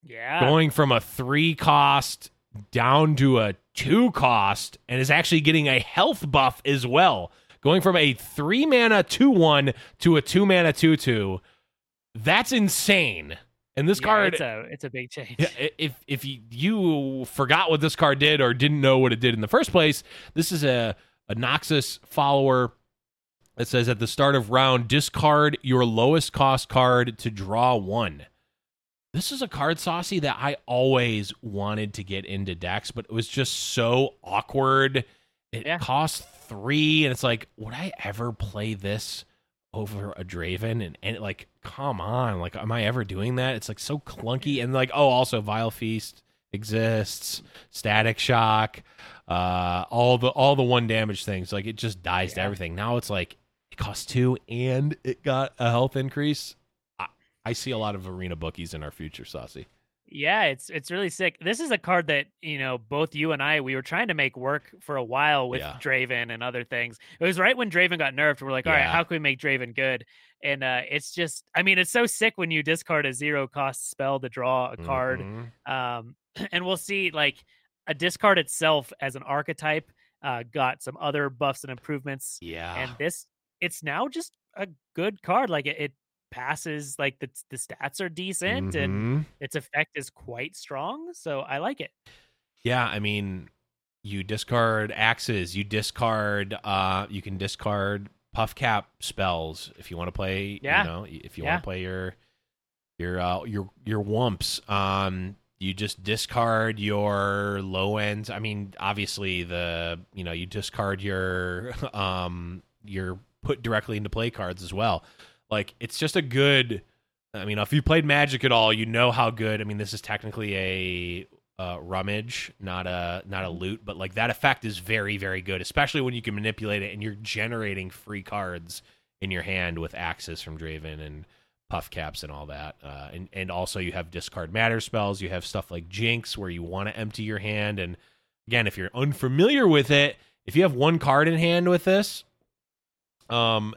Yeah. going from a three cost down to a two cost and is actually getting a health buff as well going from a three mana two one to a two mana two two that's insane and this Yeah, card It's a it's a big change. if if you, you forgot what this card did or didn't know what it did in the first place, this is a a Noxus follower that says at the start of round discard your lowest cost card to draw one. This is a card saucy that I always wanted to get into decks, but it was just so awkward. It Yeah. costs three, and it's like, would I ever play this over a Draven? And and like, come on, like, am I ever doing that? It's like so clunky, and like, oh, also Vile Feast exists, Static Shock, uh, all the all the one damage things. Like, it just dies to everything. Now it's like it costs two, and it got a health increase. I, I see a lot of arena bookies in our future, Saucy. Yeah, it's it's really sick. This is a card that you know both you and I we were trying to make work for a while with Yeah. Draven and other things. It was right when Draven got nerfed. We're like, all right, Yeah. how can we make Draven good? And uh, it's just, I mean, it's so sick when you discard a zero cost spell to draw a card. Mhm. Um, (clears throat) and we'll see like a discard itself as an archetype uh, got some other buffs and improvements. Yeah. And this, it's now just a good card. Like it, it passes, like the the stats are decent and Mhm. its effect is quite strong. So I like it. Yeah, I mean, you discard axes, you discard uh you can discard puff cap spells if you want to play, Yeah. you know, if you Yeah. want to play your your uh your your wumps. Um you just discard your low ends. I mean, obviously the, you know, you discard your (laughs) um your put directly into play cards as well. Like it's just a good I mean, if you played Magic at all, you know how good. I mean, this is technically a uh, rummage, not a not a loot, but like that effect is very very good, especially when you can manipulate it and you're generating free cards in your hand with axes from Draven and puff caps and all that. Uh, and and also you have discard matter spells. You have stuff like Jinx where you want to empty your hand. And again, if you're unfamiliar with it, if you have one card in hand with this, um,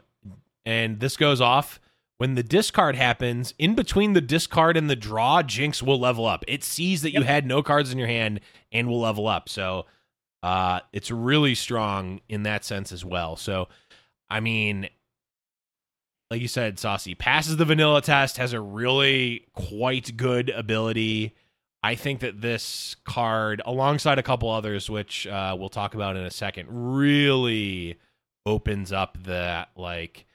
and this goes off. When the discard happens in between the discard and the draw jinx will level up. It sees that you Yep. had no cards in your hand and will level up. So uh it's really strong in that sense as well. So i mean like you said saucy passes the vanilla test has a really quite good ability. I think that this card alongside a couple others which uh, we'll talk about in a second really opens up that like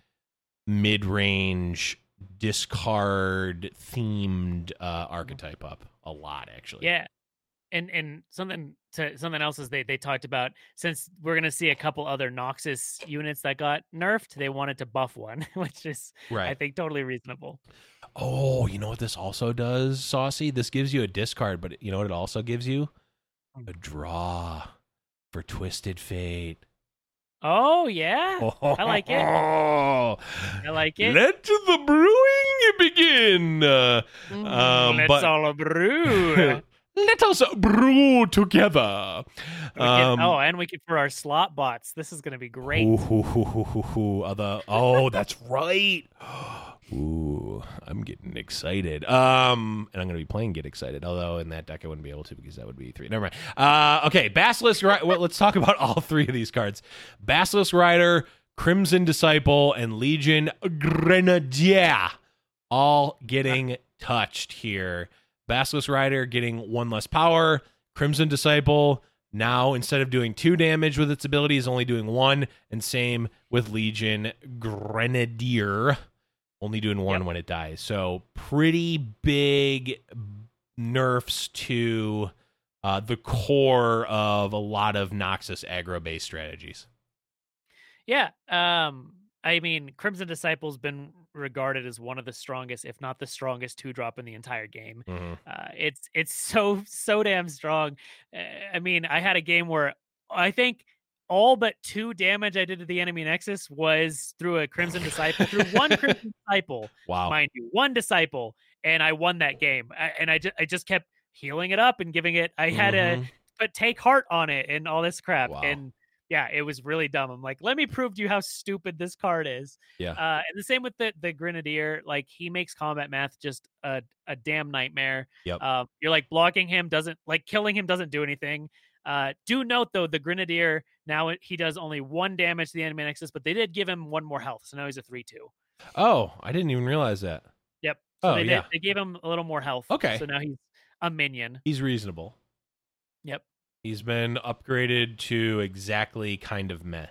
mid-range discard themed uh archetype up a lot actually Yeah. And and something to something else is they they talked about since we're gonna see a couple other Noxus units that got nerfed, they wanted to buff one, (laughs) which is right. I think totally reasonable. oh you know what this also does saucy this gives you a discard but you know what it also gives you a draw for twisted fate Oh yeah. I like it. Oh, (laughs) I like it. Let the brewing begin. Uh, Mm, um, Let's but- all brew. (laughs) Let us brew together. Can- Um, oh, and we can for our slot bots. This is gonna be great. Ooh, hoo, hoo, hoo, hoo, hoo. Other, oh, that's right. Ooh, I'm getting excited. Um, and I'm gonna be playing Get Excited. Although in that deck I wouldn't be able to because that would be three. Never mind. Uh, okay, Basilisk. Ri- well, let's talk (laughs) about all three of these cards: Basilisk Rider, Crimson Disciple, and Legion Grenadier. All getting touched here. Basilisk Rider getting one less power. Crimson Disciple now instead of doing two damage with its ability is only doing one, and same with Legion Grenadier, only doing one Yep. when it dies. So pretty big nerfs to uh, the core of a lot of Noxus aggro based strategies. Yeah. Um, I mean, Crimson Disciple's been regarded as one of the strongest, if not the strongest, two drop in the entire game. Mhm. Uh, it's it's so so damn strong. Uh, I mean, I had a game where I think all but two damage I did to the enemy nexus was through a Crimson Disciple, through one (laughs) Crimson Disciple, Wow. mind you, one Disciple, and I won that game. I, and I just I just kept healing it up and giving it. I had a Mhm. but take heart on it and all this crap. Wow. And yeah, it was really dumb. I'm like, let me prove to you how stupid this card is. Yeah. Uh, and the same with the the grenadier. Like he makes combat math just a a damn nightmare. Yep. Uh, you're like blocking him doesn't like killing him doesn't do anything. Uh, do note though the grenadier now he does only one damage to the enemy nexus, but they did give him one more health, so now he's a three two. Oh, I didn't even realize that. Yep. So Oh, they yeah. they gave him a little more health. Okay. So now he's a minion. He's reasonable. Yep. He's been upgraded to exactly kind of meh.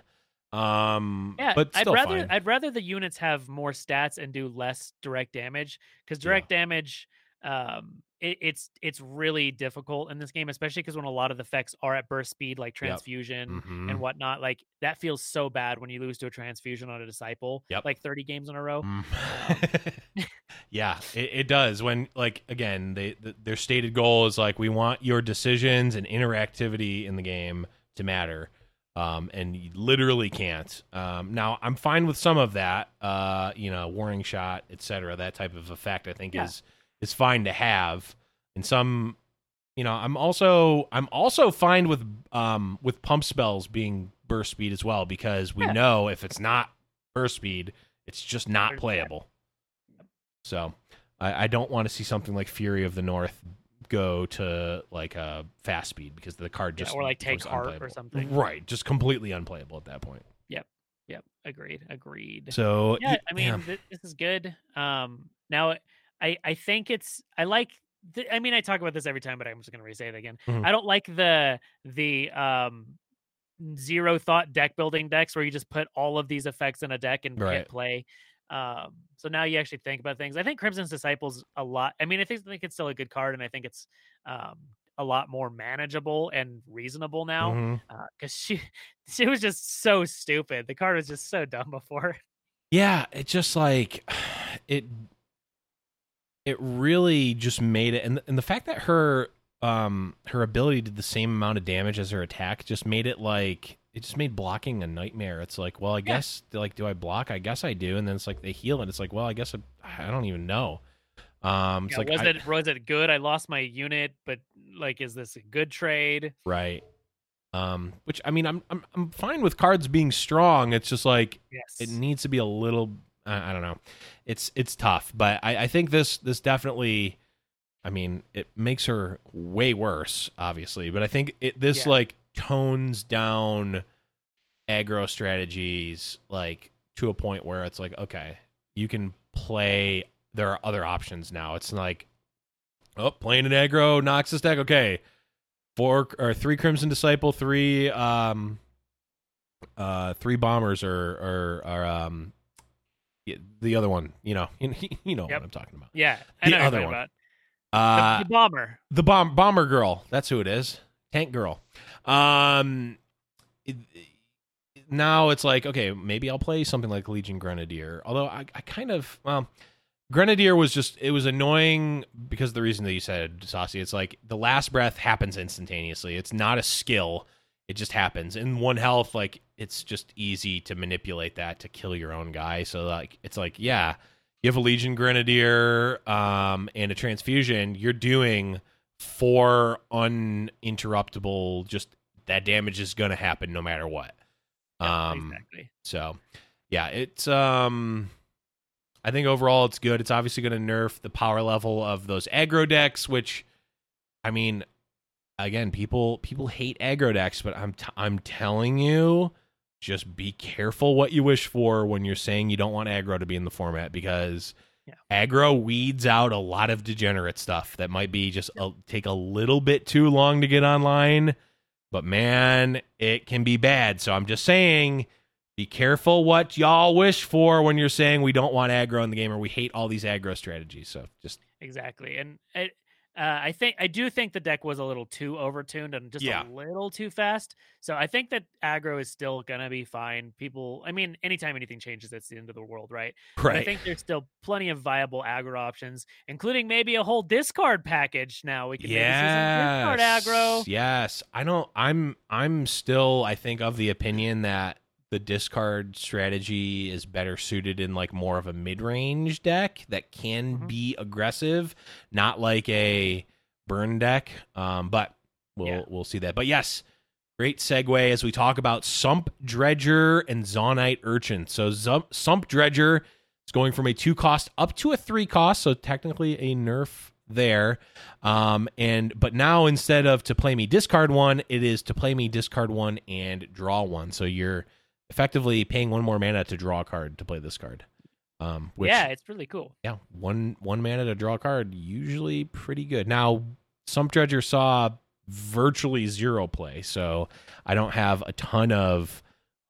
Um, Yeah, but I'd rather fine. I'd rather the units have more stats and do less direct damage because Yeah. direct damage, um, it, it's it's really difficult in this game, especially because when a lot of the effects are at burst speed, like transfusion Mhm. and whatnot. Like that feels so bad when you lose to a transfusion on a disciple, Yep. like thirty games in a row. Mm. (laughs) (laughs) yeah, it, it does. When like again, they th their stated goal is like we want your decisions and interactivity in the game to matter, um, and you literally can't. Um, now I'm fine with some of that. Uh, you know, warning shot, etc. That type of effect, I think Yeah. is is fine to have. And some, you know, I'm also I'm also fine with um with pump spells being burst speed as well because we Yeah. know if it's not burst speed, it's just not playable. So I, I don't want to see something like Fury of the North go to like a fast speed because the card Yeah, just or, like, Take Heart or something. Right, just completely unplayable at that point. Yep, Yep. agreed, agreed. So yeah, I mean, th- this is good. Um, now I I think it's I like. th- I mean, I talk about this every time, but I'm just gonna re-say it again. Mhm. I don't like the the um zero thought deck building decks where you just put all of these effects in a deck and Right. play. Um, so now you actually think about things. I think Crimson's Disciples a lot. I mean, I think, I think it's still a good card, and I think it's um a lot more manageable and reasonable now because she (laughs) she was just so stupid. The card was just so dumb before. Yeah, it just like (sighs) it it really just made it and and the fact that her um her ability did the same amount of damage as her attack just made it like it just made blocking a nightmare. It's like, well, I guess like do I block? I guess I do. And then it's like they heal and it's like, well, I guess I, I don't even know. Um it's Yeah, like was I- it was it good? I lost my unit, but like, is this a good trade? right. Um which I mean I'm I'm I'm fine with cards being strong. It's just like Yes. it needs to be a little I, I don't know. It's it's tough but I, I think this this definitely i mean it makes her way worse obviously but i think it this Yeah. like tones down aggro strategies like to a point where it's like okay you can play there are other options now. It's like oh playing an aggro noxus deck. Okay. Four or three crimson disciple three um uh three bombers or or or um y- the other one you know (laughs) you know Yep. what i'm talking about yeah, the other one. about. The, uh the bomber. the bomb bomber girl that's who it is tank girl um it- now it's like okay maybe i'll play something like legion grenadier although i, I kind of well grenadier was just it was annoying because of the reason that you said saucy it's like the last breath happens instantaneously it's not a skill it just happens. In one health like it's just easy to manipulate that to kill your own guy. So like it's like yeah you have a legion grenadier um and a transfusion. You're doing four uninterruptible just that damage is gonna happen no matter what. Yeah, um exactly. so yeah it's um i think overall it's good. It's obviously going to nerf the power level of those aggro decks which i mean again people people hate aggro decks but i'm t- i'm telling you just be careful what you wish for when you're saying you don't want aggro to be in the format because Yeah. Aggro weeds out a lot of degenerate stuff that might be just a, take a little bit too long to get online, but man, it can be bad. So I'm just saying, be careful what y'all wish for when you're saying we don't want aggro in the game or we hate all these aggro strategies. So just exactly, and it, uh, I think I do think the deck was a little too overtuned and just Yeah. a little too fast. So I think that aggro is still gonna be fine. People, I mean, anytime anything changes, it's the end of the world, right? But I think there's still plenty of viable aggro options, including maybe a whole discard package. Now we can maybe see some discard aggro. Yes. I don't I'm I'm still I think of the opinion that the discard strategy is better suited in like more of a mid-range deck that can Mhm. be aggressive, not like a burn deck. Um but we'll Yeah. we'll see that. But yes, great segue as we talk about Sump Dredger and Zaunite Urchin. So Zump, Sump Dredger is going from a 2 cost up to a 3 cost, so technically a nerf there. Um, and but now instead of to play me discard one, it is to play me discard one and draw one. So you're effectively paying one more mana to draw a card to play this card. Um, which, yeah, it's really cool. yeah, one one mana to draw a card, usually pretty good. Now, Sump Dredger saw virtually zero play, so I don't have a ton of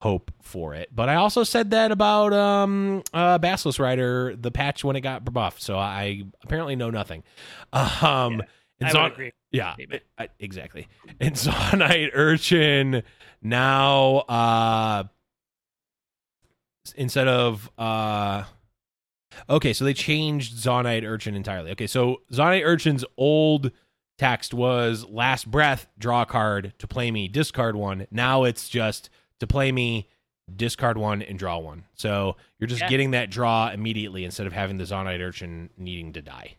hope for it. But I also said that about um uh Basilisk Rider, the patch when it got buffed, so I apparently know nothing. (laughs) Um and I Zon- agree. yeah. I- exactly. And (laughs) Zaunite Urchin now uh instead of uh okay, so they changed Zaunite Urchin entirely. Okay, so Zaunite Urchin's old text was last breath, draw a card to play me, discard one. Now it's just to play me, discard one, and draw one. So you're just Yeah. getting that draw immediately instead of having the Zaunite Urchin needing to die.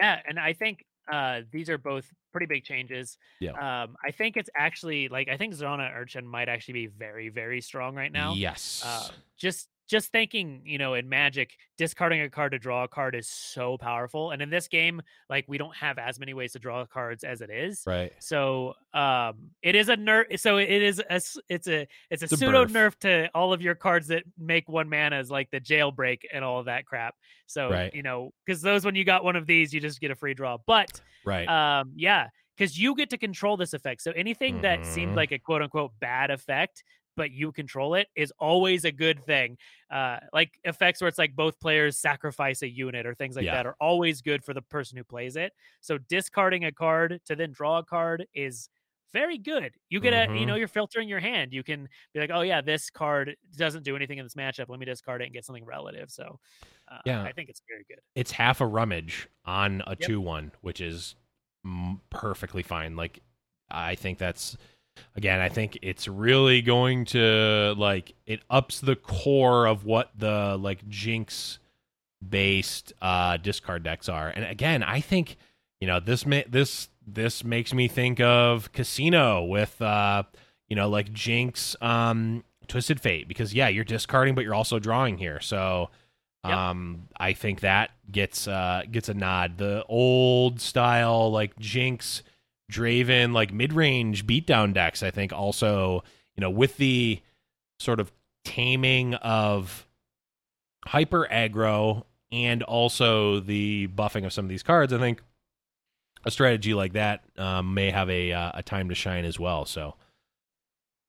Yeah, and I think uh, these are both pretty big changes. Yeah. Um, I think it's actually like I think Zaunite Urchin might actually be very, very strong right now. Yes. Uh, just just thinking, you know, in Magic, discarding a card to draw a card is so powerful. And in this game, like we don't have as many ways to draw cards as it is. right. So um it is a nerf so it is a it's a it's a It's a pseudo nerf to all of your cards that make one mana as like the jailbreak and all of that crap. So Right. you know, because those when you got one of these, you just get a free draw. But Right. um yeah, because you get to control this effect. So anything that seemed Mhm. like a quote unquote bad effect, but you control it is always a good thing. Uh like effects where it's like both players sacrifice a unit or things like Yeah. that are always good for the person who plays it. So discarding a card to then draw a card is very good. You get a, you know, you're filtering your hand. You can be like, oh yeah, this card doesn't do anything in this matchup. Let me discard it and get something relative. So, uh, Yeah. I think it's very good. it's half a rummage on a Yep. 2-1 which is perfectly fine like i think that's again i think it's really going to like it ups the core of what the like jinx based uh discard decks are. And again i think you know this ma- this this makes me think of casino with uh you know like jinx um twisted fate because yeah you're discarding but you're also drawing here. So Yep. um i think that gets uh gets a nod. The old style like jinx draven like mid-range beatdown decks i think also you know with the sort of taming of hyper aggro and also the buffing of some of these cards i think a strategy like that um, may have a uh, a time to shine as well. So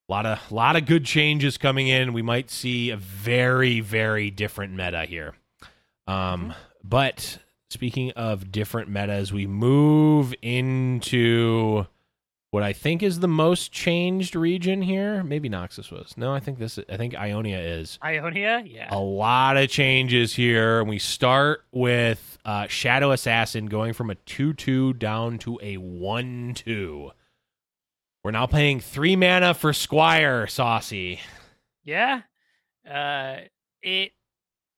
a lot of a lot of good changes coming in. We might see a very very different meta here. Um but speaking of different metas we move into what I think is the most changed region here. Maybe Noxus was. No, I think this. I think Ionia is. Ionia, yeah. A lot of changes here. And we start with uh, Shadow Assassin going from a 2 2 down to a 1 2. We're now paying three mana for Squire, Saucy. Yeah. Uh it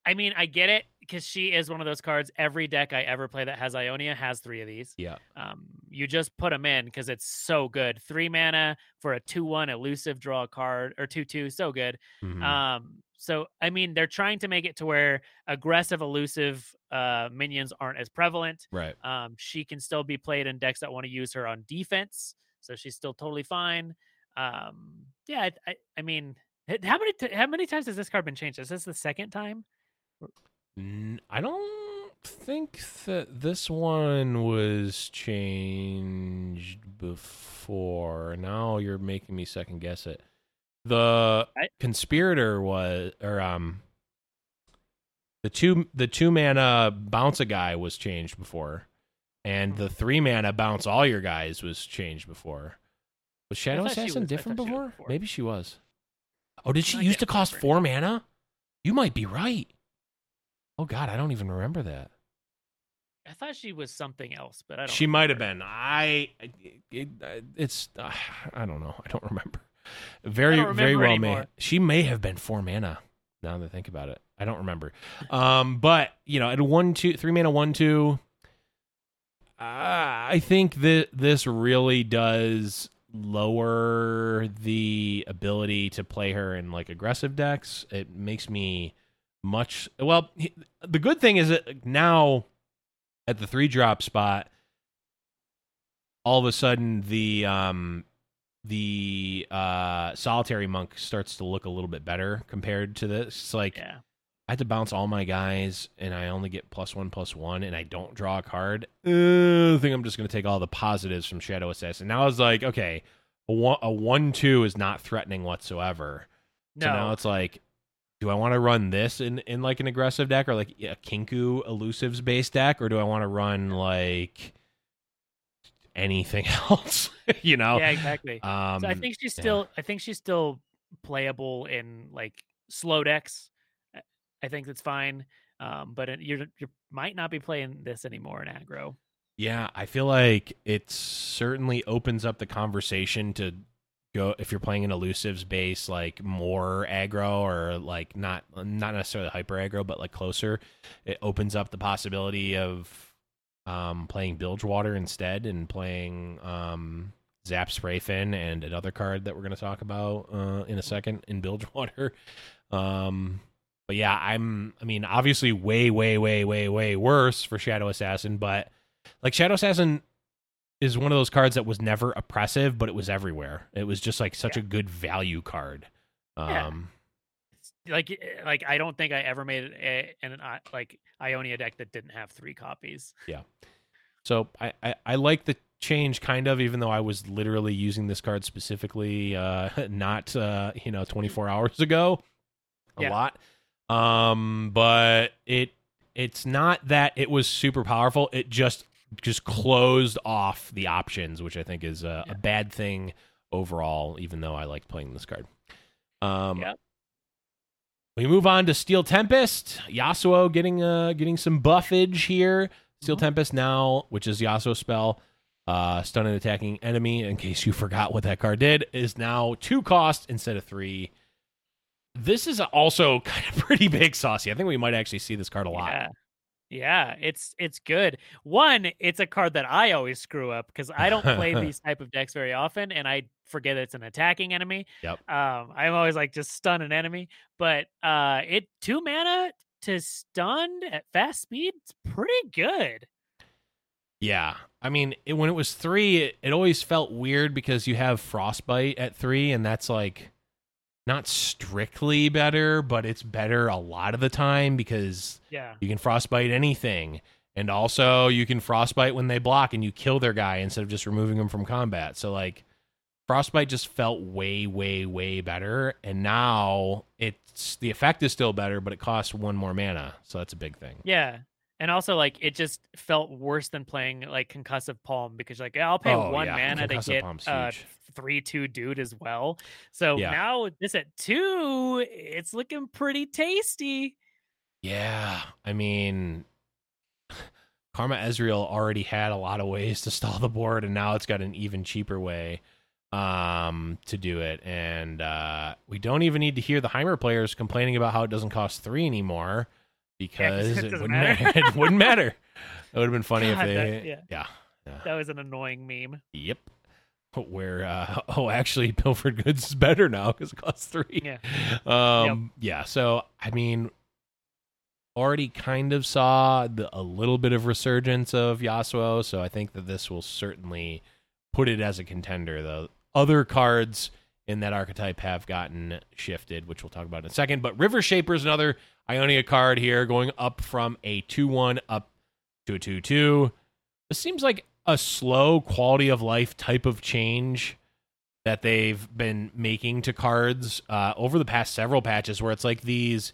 I mean, I get it because she is one of those cards. Every deck I ever play that has Ionia has three of these. Yeah. Um, you just put them in because it's so good. Three mana for a two-one elusive draw a card or two-two, so good. Mhm. Um, so I mean, they're trying to make it to where aggressive, elusive uh minions aren't as prevalent. right. Um, she can still be played in decks that want to use her on defense, so she's still totally fine. Um, yeah, I, I, I mean, how many t- how many times has this card been changed? Is this the second time? I don't think that this one was changed before. Now you're making me second guess it. The I- conspirator was, or um, the two the two mana bounce a guy was changed before, and the three mana bounce all your guys was changed before. Was Shadow Assassin was- different thought she was before? before. Maybe she was. Oh, did she I used to cost four mana? You might be right. Oh God, I don't even remember that. I thought she was something else, but I don't. She might have been. I. It, it's. Uh, I don't know. I don't remember. Very, don't very remember well may. She may have been four mana. Now that I think about it, I don't remember. Um, but you know, at one, two, three mana, one, two. Uh, I think that this really does lower the ability to play her in like aggressive decks. It makes me much well. he- The good thing is that now at the three drop spot, all of a sudden the um the uh solitary monk starts to look a little bit better compared to this. It's like Yeah. I had to bounce all my guys, and I only get plus one, plus one, and I don't draw a card. Uh, I think I'm just going to take all the positives from Shadow Assassin. Now I was like, okay, a one, a one two is not threatening whatsoever. So now it's like, do I want to run this in, in like an aggressive deck or like a Kinkou elusives based deck, or do I want to run like anything (laughs) else? you know? Yeah, exactly. Um, so I think she's yeah. still. I think she's still playable in like slow decks. I- I think that's fine. Um, but you're you might not be playing this anymore in aggro. Yeah, I feel like it certainly opens up the conversation to go if you're playing an elusives base like more aggro or like not not necessarily hyper aggro but like closer. It opens up the possibility of um playing bilge water instead and playing um Zap Spray Fin and another card that we're going to talk about uh, in a second in bilge (laughs) water. Um but yeah, I'm I mean obviously way way way way way worse for Shadow Assassin, but like Shadow Assassin is one of those cards that was never oppressive, but it was everywhere. It was just like such Yeah. a good value card. Um It's like eh, like I don't think I ever made a, an I- like Ionia deck that didn't have three copies. Yeah. So I, I I like the change kind of even though I was literally using this card specifically uh (laughs) not uh you know 24 hours ago a Yeah. lot. Um but it it's not that it was super powerful. It just just closed off the options, which I think is a, Yeah. a bad thing overall. Even though I like playing this card. Um, Yep. We move on to Steel Tempest. Yasuo getting uh getting some buffage here. Steel Mhm. Tempest now, which is Yasuo spell, uh, stun an attacking enemy. In case you forgot what that card did, is now two cost instead of three. This is also (laughs) kind of pretty big, saucy. I think we might actually see this card a lot. Yeah. Yeah, it's it's good. One, it's a card that I always screw up because I don't play (laughs) these type of decks very often, and I forget it's an attacking enemy. Yep. Um, I'm always like just stun an enemy, but uh, it two mana to stun at fast speed. It's pretty good. Yeah. I mean, it, when it was three, it, it always felt weird because you have Frostbite at three, and that's like not strictly better, but it's better a lot of the time because Yeah. you can Frostbite anything. And also, you can Frostbite when they block and you kill their guy instead of just removing them from combat. So, like, Frostbite just felt way, way, way better. And now it's the effect is still better, but it costs one more mana. So, that's a big thing. Yeah. And also, like, it just felt worse than playing like concussive palm because, like, I'll pay Oh, one yeah, mana to Concussive get Palm's uh, three two dude as well. So Yeah. now this at two, it's looking pretty tasty. Yeah, I mean, (sighs) Karma Ezreal already had a lot of ways to stall the board, and now it's got an even cheaper way um, to do it. And uh, we don't even need to hear the Heimer players complaining about how it doesn't cost three anymore because it it, wouldn't matter. (laughs) it wouldn't matter. (laughs) It would have been funny God, if they, that- yeah. yeah, yeah, That was an annoying meme. yep. Where uh, (laughs) oh, actually, Pilfered Goods is better now because it costs three. Yeah. Um, yeah. So I mean, already kind of saw the, a little bit of resurgence of Yasuo, so I think that this will certainly put it as a contender. The other cards in that archetype have gotten shifted, which we'll talk about in a second. But River Shaper is another Ionia card here going up from a 2 1 up to a 2 2. This seems like a slow quality of life type of change that they've been making to cards uh, over the past several patches where it's like these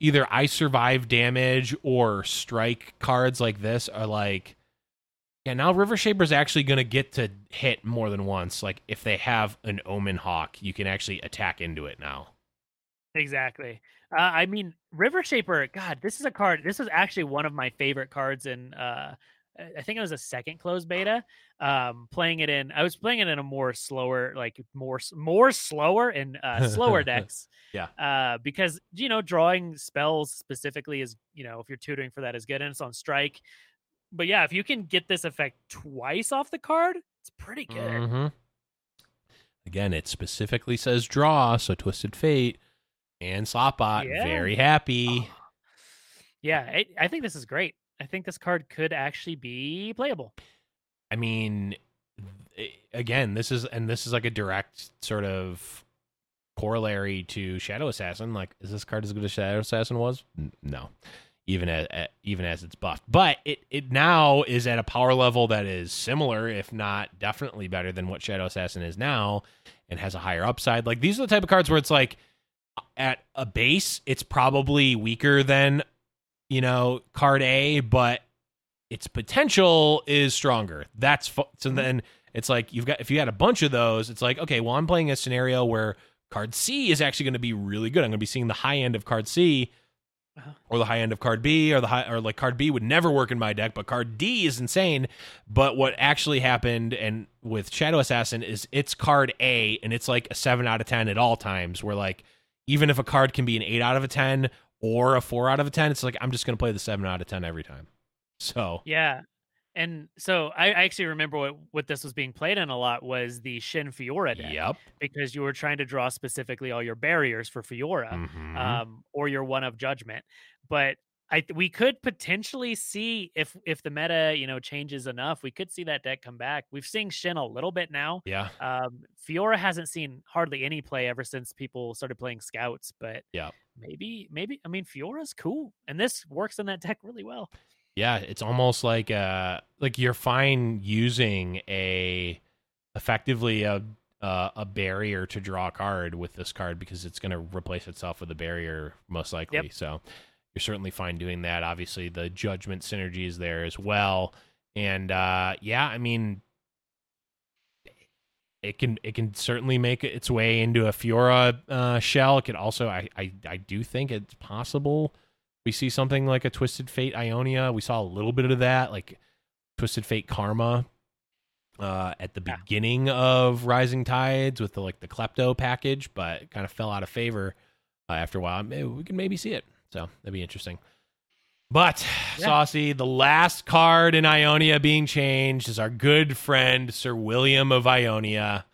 either I survive damage or strike cards like this are like yeah, now River Shaper's actually going to get to hit more than once. Like if they have an Omen Hawk, you can actually attack into it now. Exactly. Uh, I mean, River Shaper. God, this is a card. This was actually one of my favorite cards in. Uh, I think it was a second closed beta. Um, playing it in, I was playing it in a more slower, like more more slower and uh, slower (laughs) decks. Yeah. Uh, because you know, drawing spells specifically is you know, if you're tutoring for that is good, and it's on strike. But yeah, if you can get this effect twice off the card, it's pretty good. Mm-hmm. Again, it specifically says draw, so Twisted Fate and Slotbot Yeah. very happy. Ah. Yeah, I I think this is great. I think this card could actually be playable. I mean, again, this is and this is like a direct sort of corollary to Shadow Assassin. Like, is this card as good as Shadow Assassin was? No, even as even as it's buffed, but it it now is at a power level that is similar, if not definitely better than what Shadow Assassin is now, and has a higher upside. Like these are the type of cards where it's like at a base, it's probably weaker than you know card A, but its potential is stronger. That's fu- so then it's like you've got if you had a bunch of those, it's like okay, well I'm playing a scenario where card C is actually going to be really good. I'm going to be seeing the high end of card C Uh-huh. or the high end of card B or the high or like card B would never work in my deck, but card D is insane. But what actually happened and with Shadow Assassin is it's card A and it's like a 7 out of 10 at all times where like even if a card can be an 8 out of a 10 or a 4 out of a 10, it's like I'm just going to play the 7 out of 10 every time. So, Yeah. And so I, I actually remember what, what this was being played in a lot was the Shen Fiora deck yep. because you were trying to draw specifically all your barriers for Fiora Mhm. um, or your one of judgment. But I we could potentially see if if the meta you know changes enough, we could see that deck come back. We've seen Shen a little bit now. yeah. Um, Fiora hasn't seen hardly any play ever since people started playing scouts, but yeah, maybe maybe I mean Fiora's cool, and this works in that (laughs) deck really well. Yeah, it's almost like uh like you're fine using a effectively a uh, a barrier to draw a card with this card because it's going to replace itself with a barrier most likely. Yep. So you're certainly fine doing that. Obviously, the judgment synergy is there as well, and uh yeah, I mean. It can it can certainly make its way into a Fiora uh, shell. It could also I, I I do think it's possible we see something like a Twisted Fate Ionia. We saw a little bit of that, like Twisted Fate Karma, uh, at the Yeah. beginning of Rising Tides with the like the Klepto package, but kind of fell out of favor uh, after a while. Maybe we can maybe see it, so that'd be interesting. But Yeah. Saucy, the last card in Ionia being changed is our good friend Sir William of Ionia,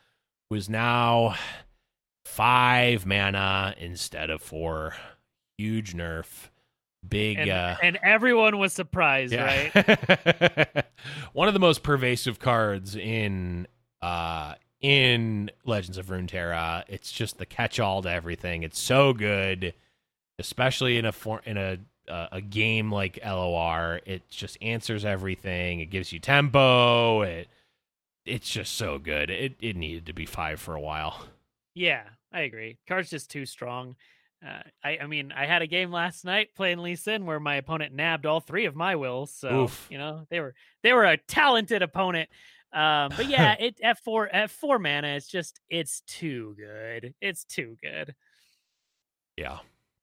who is now five mana instead of four. Huge nerf. Big And, uh and everyone was surprised, right? right? (laughs) One of the most pervasive cards in uh in Legends of Runeterra. It's just the catch-all to everything. It's so good, especially in a for, in a uh, a game like LOR. It just answers everything. It gives you tempo. It it's just so good. It it needed to be 5 for a while. Yeah, I agree. Card's just too strong. Uh, I, I mean, I had a game last night playing Lee Sin where my opponent nabbed all three of my wills. So Oof. you know they were they were a talented opponent. Um, but yeah, (laughs) it at four at four mana, it's just it's too good. It's too good. Yeah.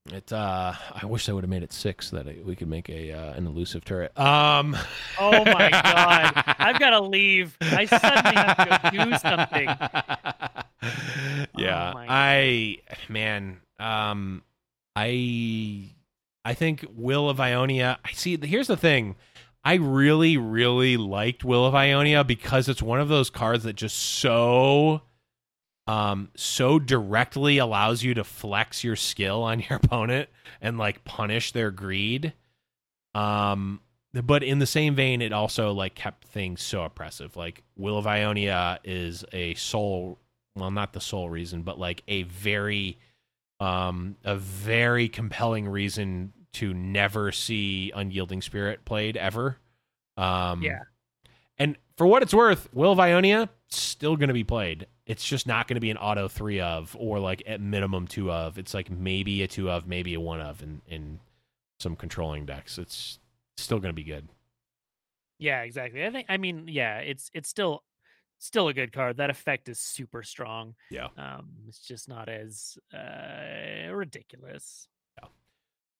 It uh I wish I would have made it 6 so that we could make a uh, an elusive turret. Um Oh my God. I've got to leave. I suddenly have to do something. (laughs) yeah. Oh I man, um I I think Will of Ionia, I see here's the thing. I really really liked Will of Ionia because it's one of those cards that just so um so directly allows you to flex your skill on your (laughs) opponent and like punish their greed. Um but in the same vein it also like kept things so oppressive. Like Will of Ionia is a sole well not the sole reason but like a very um, a very compelling reason to never see Unyielding Spirit played ever. Um, Yeah. And for what it's worth, Will of Ionia still going to be played. It's just not going to be an auto three of or like at minimum two of. It's like maybe a two of, maybe a one of in, in some controlling decks. It's still going to be good. Yeah, exactly. I think I mean, yeah, it's it's still still a good card. That effect is super strong. Yeah. Um it's just not as uh ridiculous. Yeah.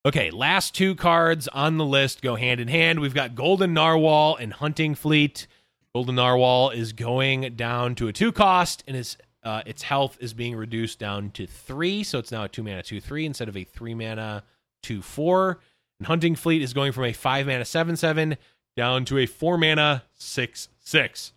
Okay, last two cards on the list go hand in hand. We've got Golden Narwhal and Hunting Fleet. Golden Narwhal is going down to a two cost, and its uh, its health is being reduced down to three, so it's now a two mana two three instead of a three mana two four. And Hunting Fleet is going from a five mana seven seven down to a four mana six six.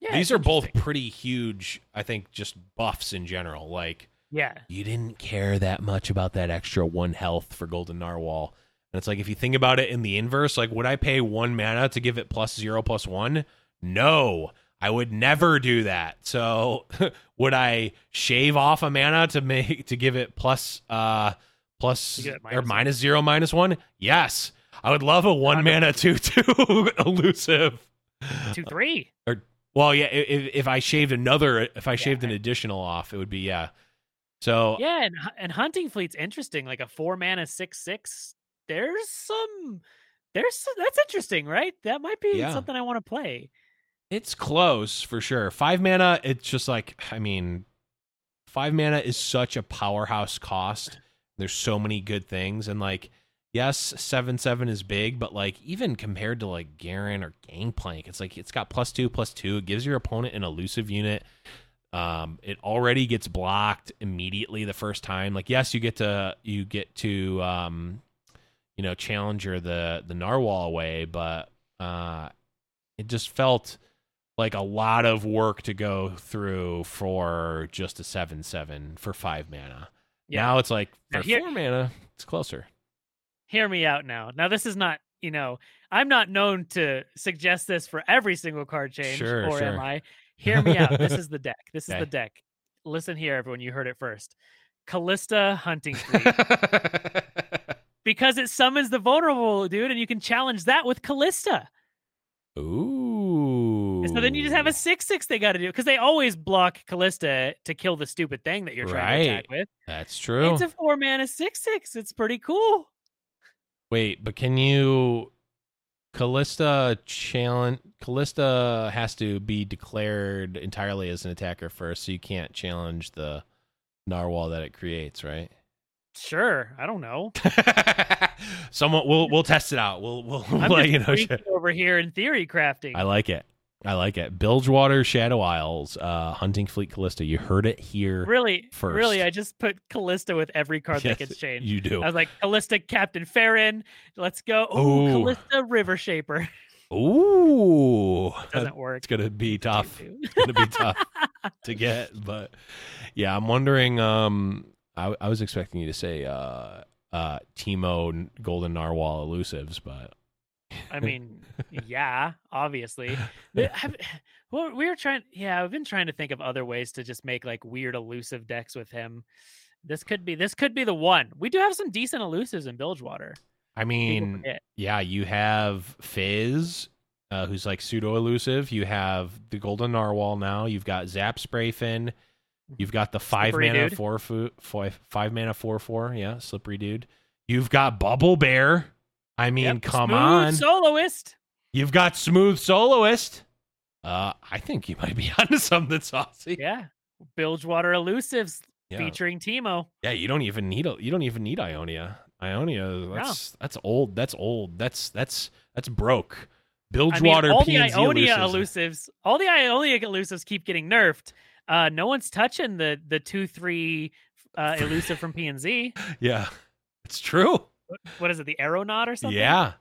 Yeah. These are both pretty huge, I think, just buffs in general. Like Yeah. you didn't care that much about that extra one health for Golden Narwhal. And it's like if you think about it in the inverse, like would I pay one mana to give it plus zero plus one? No. I would never do that. So (laughs) would I shave off a mana to make to give it plus uh plus or minus one. minus zero minus one? Yes. I would love a one mana (laughs) two two (laughs) elusive. Two three. Or Well, yeah, if, if I shaved another, if I shaved an additional off, it would be yeah. So Yeah, and and hunting fleet's interesting. Like a four mana six six. There's some. There's that's interesting, right? That might be Yeah. something I want to play. It's close for sure. Five mana, it's just like I mean, five mana is such a powerhouse cost. There's so many good things, and like, yes, seven seven is big, but like even compared to like Garen or Gangplank, it's like it's got plus two plus two. It gives your opponent an elusive unit. Um, it already gets blocked immediately the first time. Like, yes, you get to you get to um, you know, challenger the the narwhal away, but uh, it just felt like a lot of work to go through for just a seven seven for five mana. Yeah. Now it's like for here- four mana, it's closer. Hear me out now. Now this is not. You know, I'm not known to suggest this for every single card change, Sure, or am. I? Hear me out. This is (laughs) the deck. This is the deck. Listen here, everyone. You heard it first. Kalista Hunting (laughs) Fleet. Because it summons the vulnerable dude, and you can challenge that with Kalista. Ooh. And So then you just have a six six they got to do because they always block Kalista to kill the stupid thing that you're trying to attack with. That's true. It's a four mana six six. It's pretty cool. Wait, but can you Kalista challenge Kalista has to be declared entirely as an attacker first, so you can't challenge the narwhal that it creates, right? Sure, I don't know. (laughs) Someone we'll we'll test it out. We'll we'll I'm let you know. over here in theory crafting. I like it. I like it. Bilgewater Shadow Isles, uh Hunting Fleet Kalista. You heard it here. really, first. really, I just put Kalista with every card Yes, that gets changed. You do. I was like, Kalista Captain Farron. Let's go. Ooh. Ooh, Kalista River Shaper. (laughs) Ooh. Doesn't work. It's gonna be tough. It's gonna be tough (laughs) to get, but yeah, I'm wondering. Um, I, I was expecting you to say uh, uh, Teemo Golden Narwhal elusives, but I mean, (laughs) yeah, obviously. (laughs) (sighs) Well, we were trying. Yeah, I've been trying to think of other ways to just make like weird elusive decks with him. This could be. This could be the one. We do have some decent elusives in Bilgewater. I mean, yeah, you have Fizz, uh, who's like pseudo elusive. You have the Golden Narwhal now. You've got Zap Sprayfin. You've got the five Slippery mana dude. four foot five, five mana four four. Yeah, slippery dude. You've got Bubble Bear. I mean, Yep, come smooth on. soloist. You've got Smooth Soloist. Uh, I think you might be (laughs) onto something that's saucy. Yeah, Bilgewater elusives Yeah. featuring Teemo. Yeah, you don't even need a, you don't even need Ionia. Ionia, that's that's old. That's old. That's that's that's broke. I mean, Bilgewater all the Ionia elusives. elusives, all the Ionia elusives keep getting nerfed. Uh, no one's touching the the two three uh, elusive from PNZ. (laughs) Yeah, it's true. What is it? The Aeronaut or something? Yeah.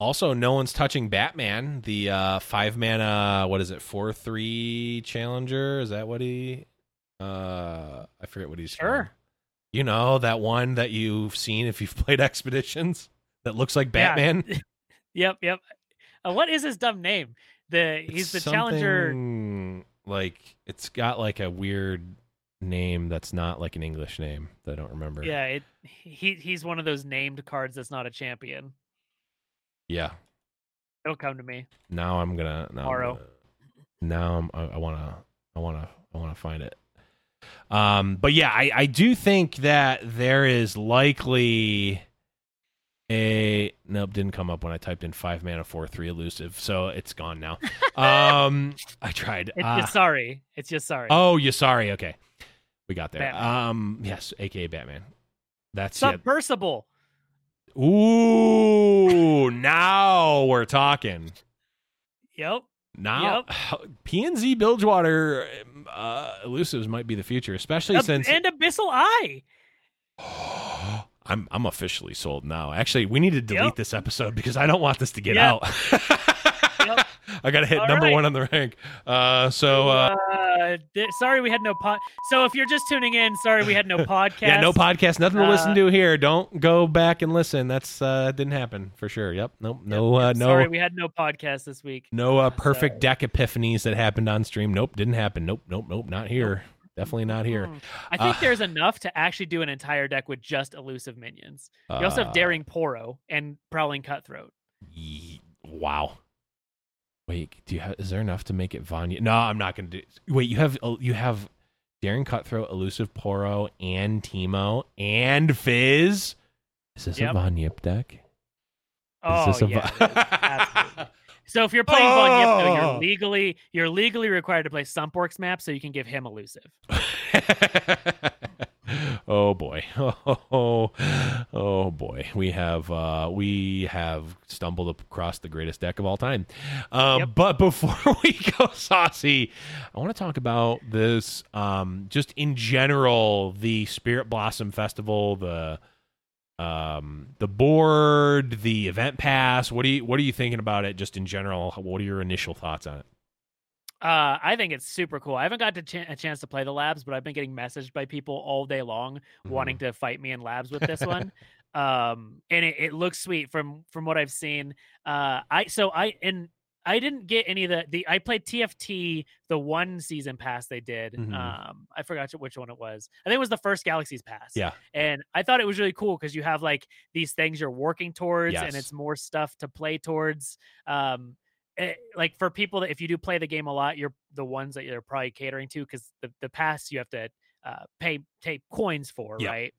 Also, no one's touching Batman, the uh, five mana. What is it? Four three challenger. Is that what he? Uh, I forget what he's. Sure. You know that one that you've seen if you've (laughs) played Expeditions that looks like Batman. Yeah. (laughs) Yep. Yep. Uh, what is his dumb name? The he's the It's challenger. Like it's got like a weird name that's not like an English name that I don't remember. Yeah, it he he's one of those named cards that's not a champion. Yeah. It'll come to me. Now I'm gonna now I'm Tomorrow. gonna- now I'm, I, I wanna I wanna I wanna find it. Um, but yeah, I I do think that there is likely a nope didn't come up when I typed in five mana four three elusive, so it's gone now. (laughs) um, I tried. It's just sorry. It's just sorry. oh, you sorry? Okay, we got there. Batman. Um, yes, aka Batman. That's it. Submersible. Ooh, now we're talking. Yep. Now, PNZ (sighs) Bilgewater uh, elusives might be the future, especially since and Abyssal Eye. (gasps) (gasps) I'm I'm officially sold now. Actually, we need to delete Yep. this episode because I don't want this to get (laughs) Yep. out. (laughs) Yep. I gotta hit All number right. one on the rank. Uh, so uh, Uh, di- sorry we had no pod. So if you're just tuning in, sorry we had no podcast. (laughs) yeah, no podcast, nothing to listen Uh, to here. Don't go back and listen. That's uh, that didn't happen for sure. Yep, nope, no, uh, no, Sorry we had no podcast this week. no uh, perfect sorry. deck epiphanies that happened on stream. Nope, didn't happen. Nope, nope, nope, not here. Definitely not here. Mm. I think Uh, there's enough to actually do an entire deck with just elusive minions. You also Uh, have Daring Poro and Prowling Cutthroat. Ye- Wow. Wait, do you have? Is there enough to make it Vanya? No, I'm not going to do. Wait, you have uh, you have Daring Cutthroat, Elusive Poro, and Teemo and Fizz. Is this a Yep. Von Yip deck? Is Oh this a yeah. (laughs) Von- it is. Absolutely. So if you're playing Von Oh! you're legally you're legally required to play Sumpworks map, so you can give him elusive. (laughs) oh boy oh, (laughs) oh boy we have uh we have stumbled across the greatest deck of all time um Yep. but before (laughs) we go saucy i want to talk about this um just in general the spirit blossom festival the um the board the event pass what do you what are you thinking about it just in general what are your initial thoughts on it Uh, I think it's super cool. I haven't got to ch- a chance to play the labs, but I've been getting messaged by people all day long wanting Mm-hmm. to fight me in labs with this one. (laughs) um, and it, it looks sweet from from what I've seen. Uh, I so I and I didn't get any of the the I played TFT the one season pass they did. Mhm. Um, I forgot which one it was. I think it was the first Galaxies pass. Yeah. and I thought it was really cool because you have like these things you're working towards, and it's more stuff to play towards. Um, eh, like for people that if you do play the game a lot, you're the ones that you're probably catering to because the the pass you have to uh, pay take coins for, Yeah. right?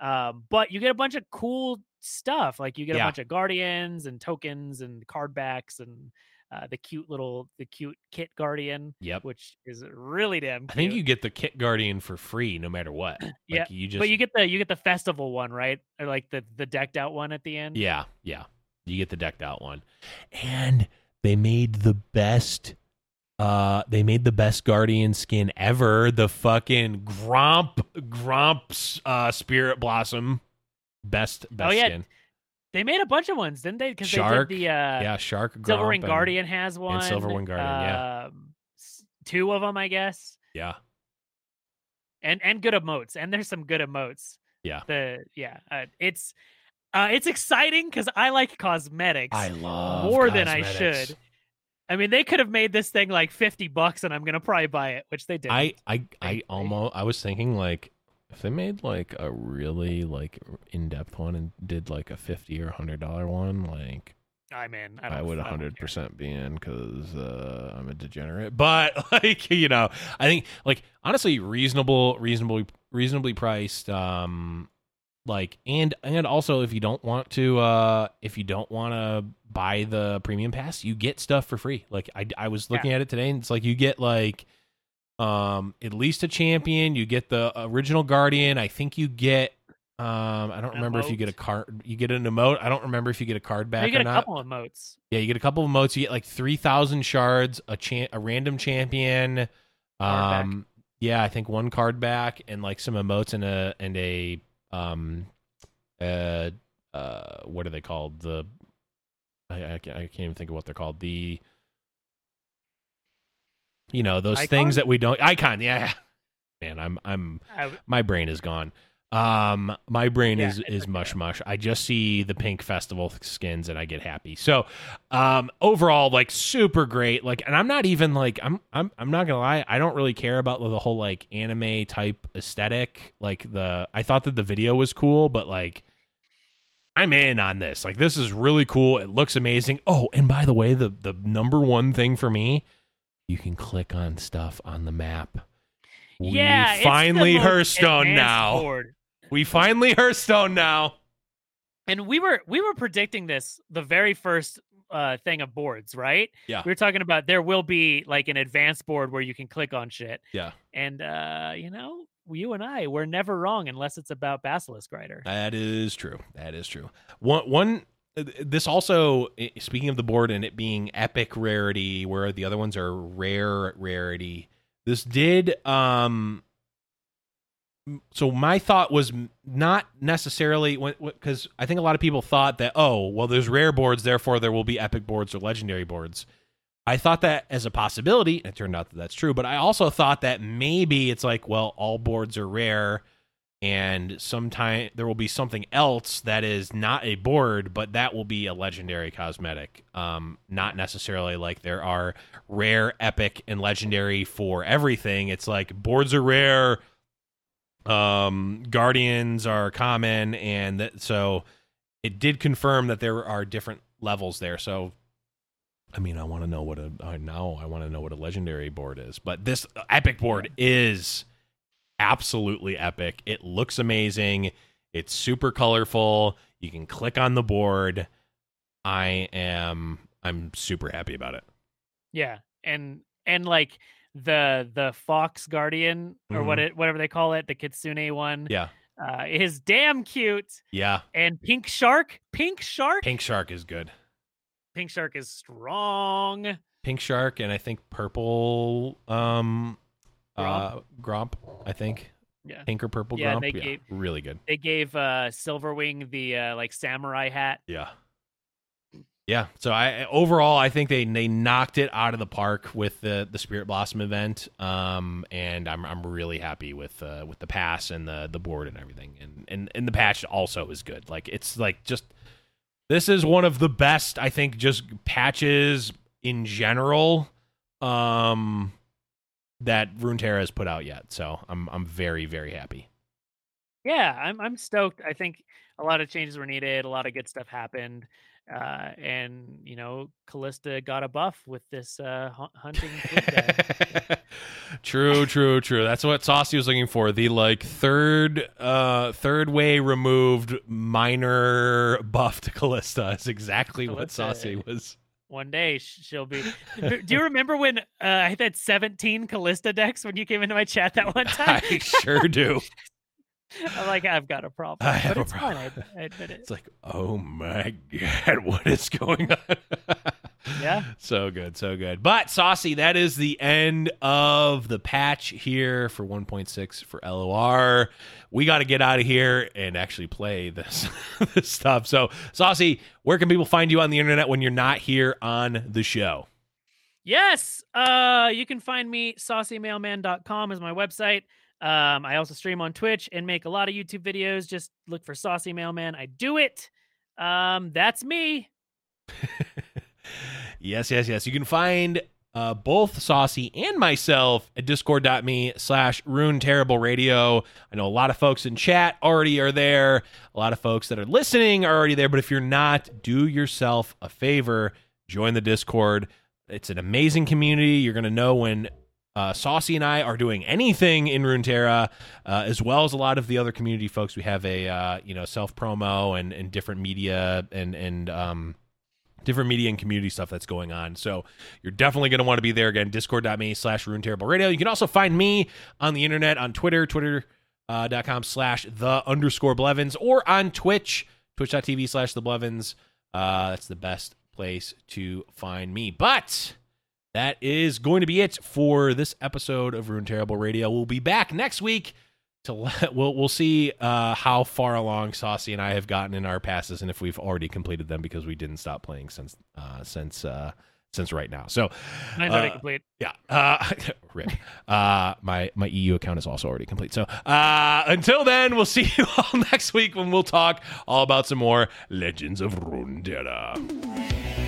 Um, but you get a bunch of cool stuff. Like you get Yeah. a bunch of guardians and tokens and card backs and uh, the cute little the cute kit guardian, yep which is really damn. Cute. i think you get the kit guardian for free no matter what (clears throat) like Yeah, you just but you get the you get the festival one, right? Or like the the decked out one at the end. Yeah, yeah. You get the decked out one. And they made the best uh they made the best guardian skin ever, the fucking Gromp Gromp's uh Spirit Blossom best best Oh, yeah. skin. They made a bunch of ones, didn't they? Because they did the uh, yeah, Shark Silver and- Guardian has one. Silver Wing Guardian, yeah. um, two of them, I guess, Yeah. and and good emotes, and there's some good emotes. Yeah. The yeah, uh, it's uh, it's exciting because I like cosmetics I love more than I should. I mean, they could have made this thing like fifty bucks, and I'm gonna probably buy it, which they did. I I I almost I was thinking like if they made like a really like in-depth one and did like a 50 or 100 dollar one like I'm in. I, I, would 100 percent be in because uh, I'm a degenerate. But (laughs) like you know, I think like honestly, reasonable, reasonably, reasonably priced. Um, like and and also if you don't want to, uh, if you don't want to buy the premium pass, you get stuff for free. Like I I was looking at it today, and it's like you get like um at least a champion. You get the original guardian. I think you get. Um, I don't remember if you get a card. You get an emote. I don't remember if you get a card back You get or a not. couple of emotes. Yeah, you get a couple of emotes. You get like three thousand shards, a cha- a random champion. Um, yeah, I think one card back and like some emotes and a and a um, uh, uh, what are they called? The I I can't, I can't even think of what they're called. The you know those Icon? things that we don't icon. Yeah, man, I'm I'm I, my brain is gone. Um, my brain Yeah, is is mush mush. I just see the pink festival skins and I get happy. So, um, overall, like super great. Like, and I'm not even like I'm I'm I'm not gonna lie. I don't really care about the whole like anime type aesthetic. Like the I thought that the video was cool, but like. I'm in on this. Like this is really cool. It looks amazing. Oh, and by the way, the the number one thing for me, you can click on stuff on the map. We yeah, the finally Hearthstone now. board. We finally Hearthstone now. And we were we were predicting this the very first uh thing of boards, right? Yeah. We were talking about there will be like an advanced board where you can click on shit. Yeah. And uh, you know, you and I, we're never wrong unless it's about Basilisk Rider. That is true. That is true. One one this also speaking of the board and it being epic rarity where the other ones are rare rarity. This did um so my thought was not necessarily because I think a lot of people thought that oh well there's rare boards therefore there will be epic boards or legendary boards. I thought that as a possibility. and It turned out that that's true, but I also thought that maybe it's like well all boards are rare and sometime there will be something else that is not a board but that will be a legendary cosmetic. Um not necessarily like there are rare epic and legendary for everything. It's like boards are rare um guardians are common and that so it did confirm that there are different levels there. So I mean, I want to know what a I now I want to know what a legendary board is, but this epic board is absolutely epic. It looks amazing. It's super colorful. You can click on the board. I am I'm super happy about it. Yeah. And and like the the Fox Guardian or what it whatever they call it, the Kitsune one, Mm-hmm. Yeah. uh, is damn cute. Yeah. And Pink Shark, Pink Shark, Pink Shark is good. Pink Shark is strong. Pink Shark and I think purple um uh Gromp, I think. Yeah. Pink or purple Yeah, Gromp. they yeah. gave- really good. They gave uh Silverwing the uh, like samurai hat. Yeah. Yeah. So I overall I think they they knocked it out of the park with the the Spirit Blossom event. Um and I'm I'm really happy with uh with the pass and the the board and everything. And and and the patch also is good. Like it's like just this is one of the best I think just patches in general um that Runeterra has put out yet. So I'm I'm very very happy. Yeah, I'm I'm stoked. I think a lot of changes were needed. A lot of good stuff happened, uh, and you know, Kalista got a buff with this uh, hunting. (laughs) true, true, true. That's what Saucy was looking for. The like third uh third way removed minor (laughs) buff to Kalista is exactly what. Saucy was. One day she'll be. (laughs) (laughs) Do you remember when uh, I had 17 Kalista decks when you came into my chat that one (laughs) time? I sure do. I'm like, I've got a problem, I have but a it's fine. problem. I, I admit it. It's like, oh my god, what is going on? Yeah. So good, so good. But Saucy, that is the end of the patch here for 1.6 for LOR. We got to get out of here and actually play this, (laughs) this stuff. So, Saucy, where can people find you on the internet when you're not here on the show? Yes. Uh, you can find me saucymailman.com is my website. Um, I also stream on Twitch and make a lot of YouTube videos. Just look for Saucy Mailman. I do it. Um, that's me. (laughs) yes, yes, yes. You can find uh, both Saucy and myself at discord.me slash rune terrible radio. I know a lot of folks in chat already are there. A lot of folks that are listening are already there. But if you're not, do yourself a favor, join the Discord. It's an amazing community. You're going to know when uh, Saucy and I are doing anything in Runeterra, uh, as well as a lot of the other community folks. We have a uh, you know self promo and and different media and and um, different media and community stuff that's going on. So you're definitely going to want to be there again. Discord.me slash Rune Terrible Radio. You can also find me on the internet on Twitter, Twitter. Uh, com slash the underscore Blevins or on Twitch, twitch.tv slash the Blevins. Uh, that's the best place to find me. But that is going to be it for this episode of Rune Terrible Radio. We'll be back next week to let, (laughs) we'll we'll see uh, how far along Saucy and I have gotten in our passes and if we've already completed them because we didn't stop playing since uh, since uh, since right now. So Mine's already uh, complete. yeah, uh, (laughs) rip. Uh, my my EU account is also already complete. So uh, until then, we'll (laughs) see you all next week when we'll talk all about some more Legends of Runeterra.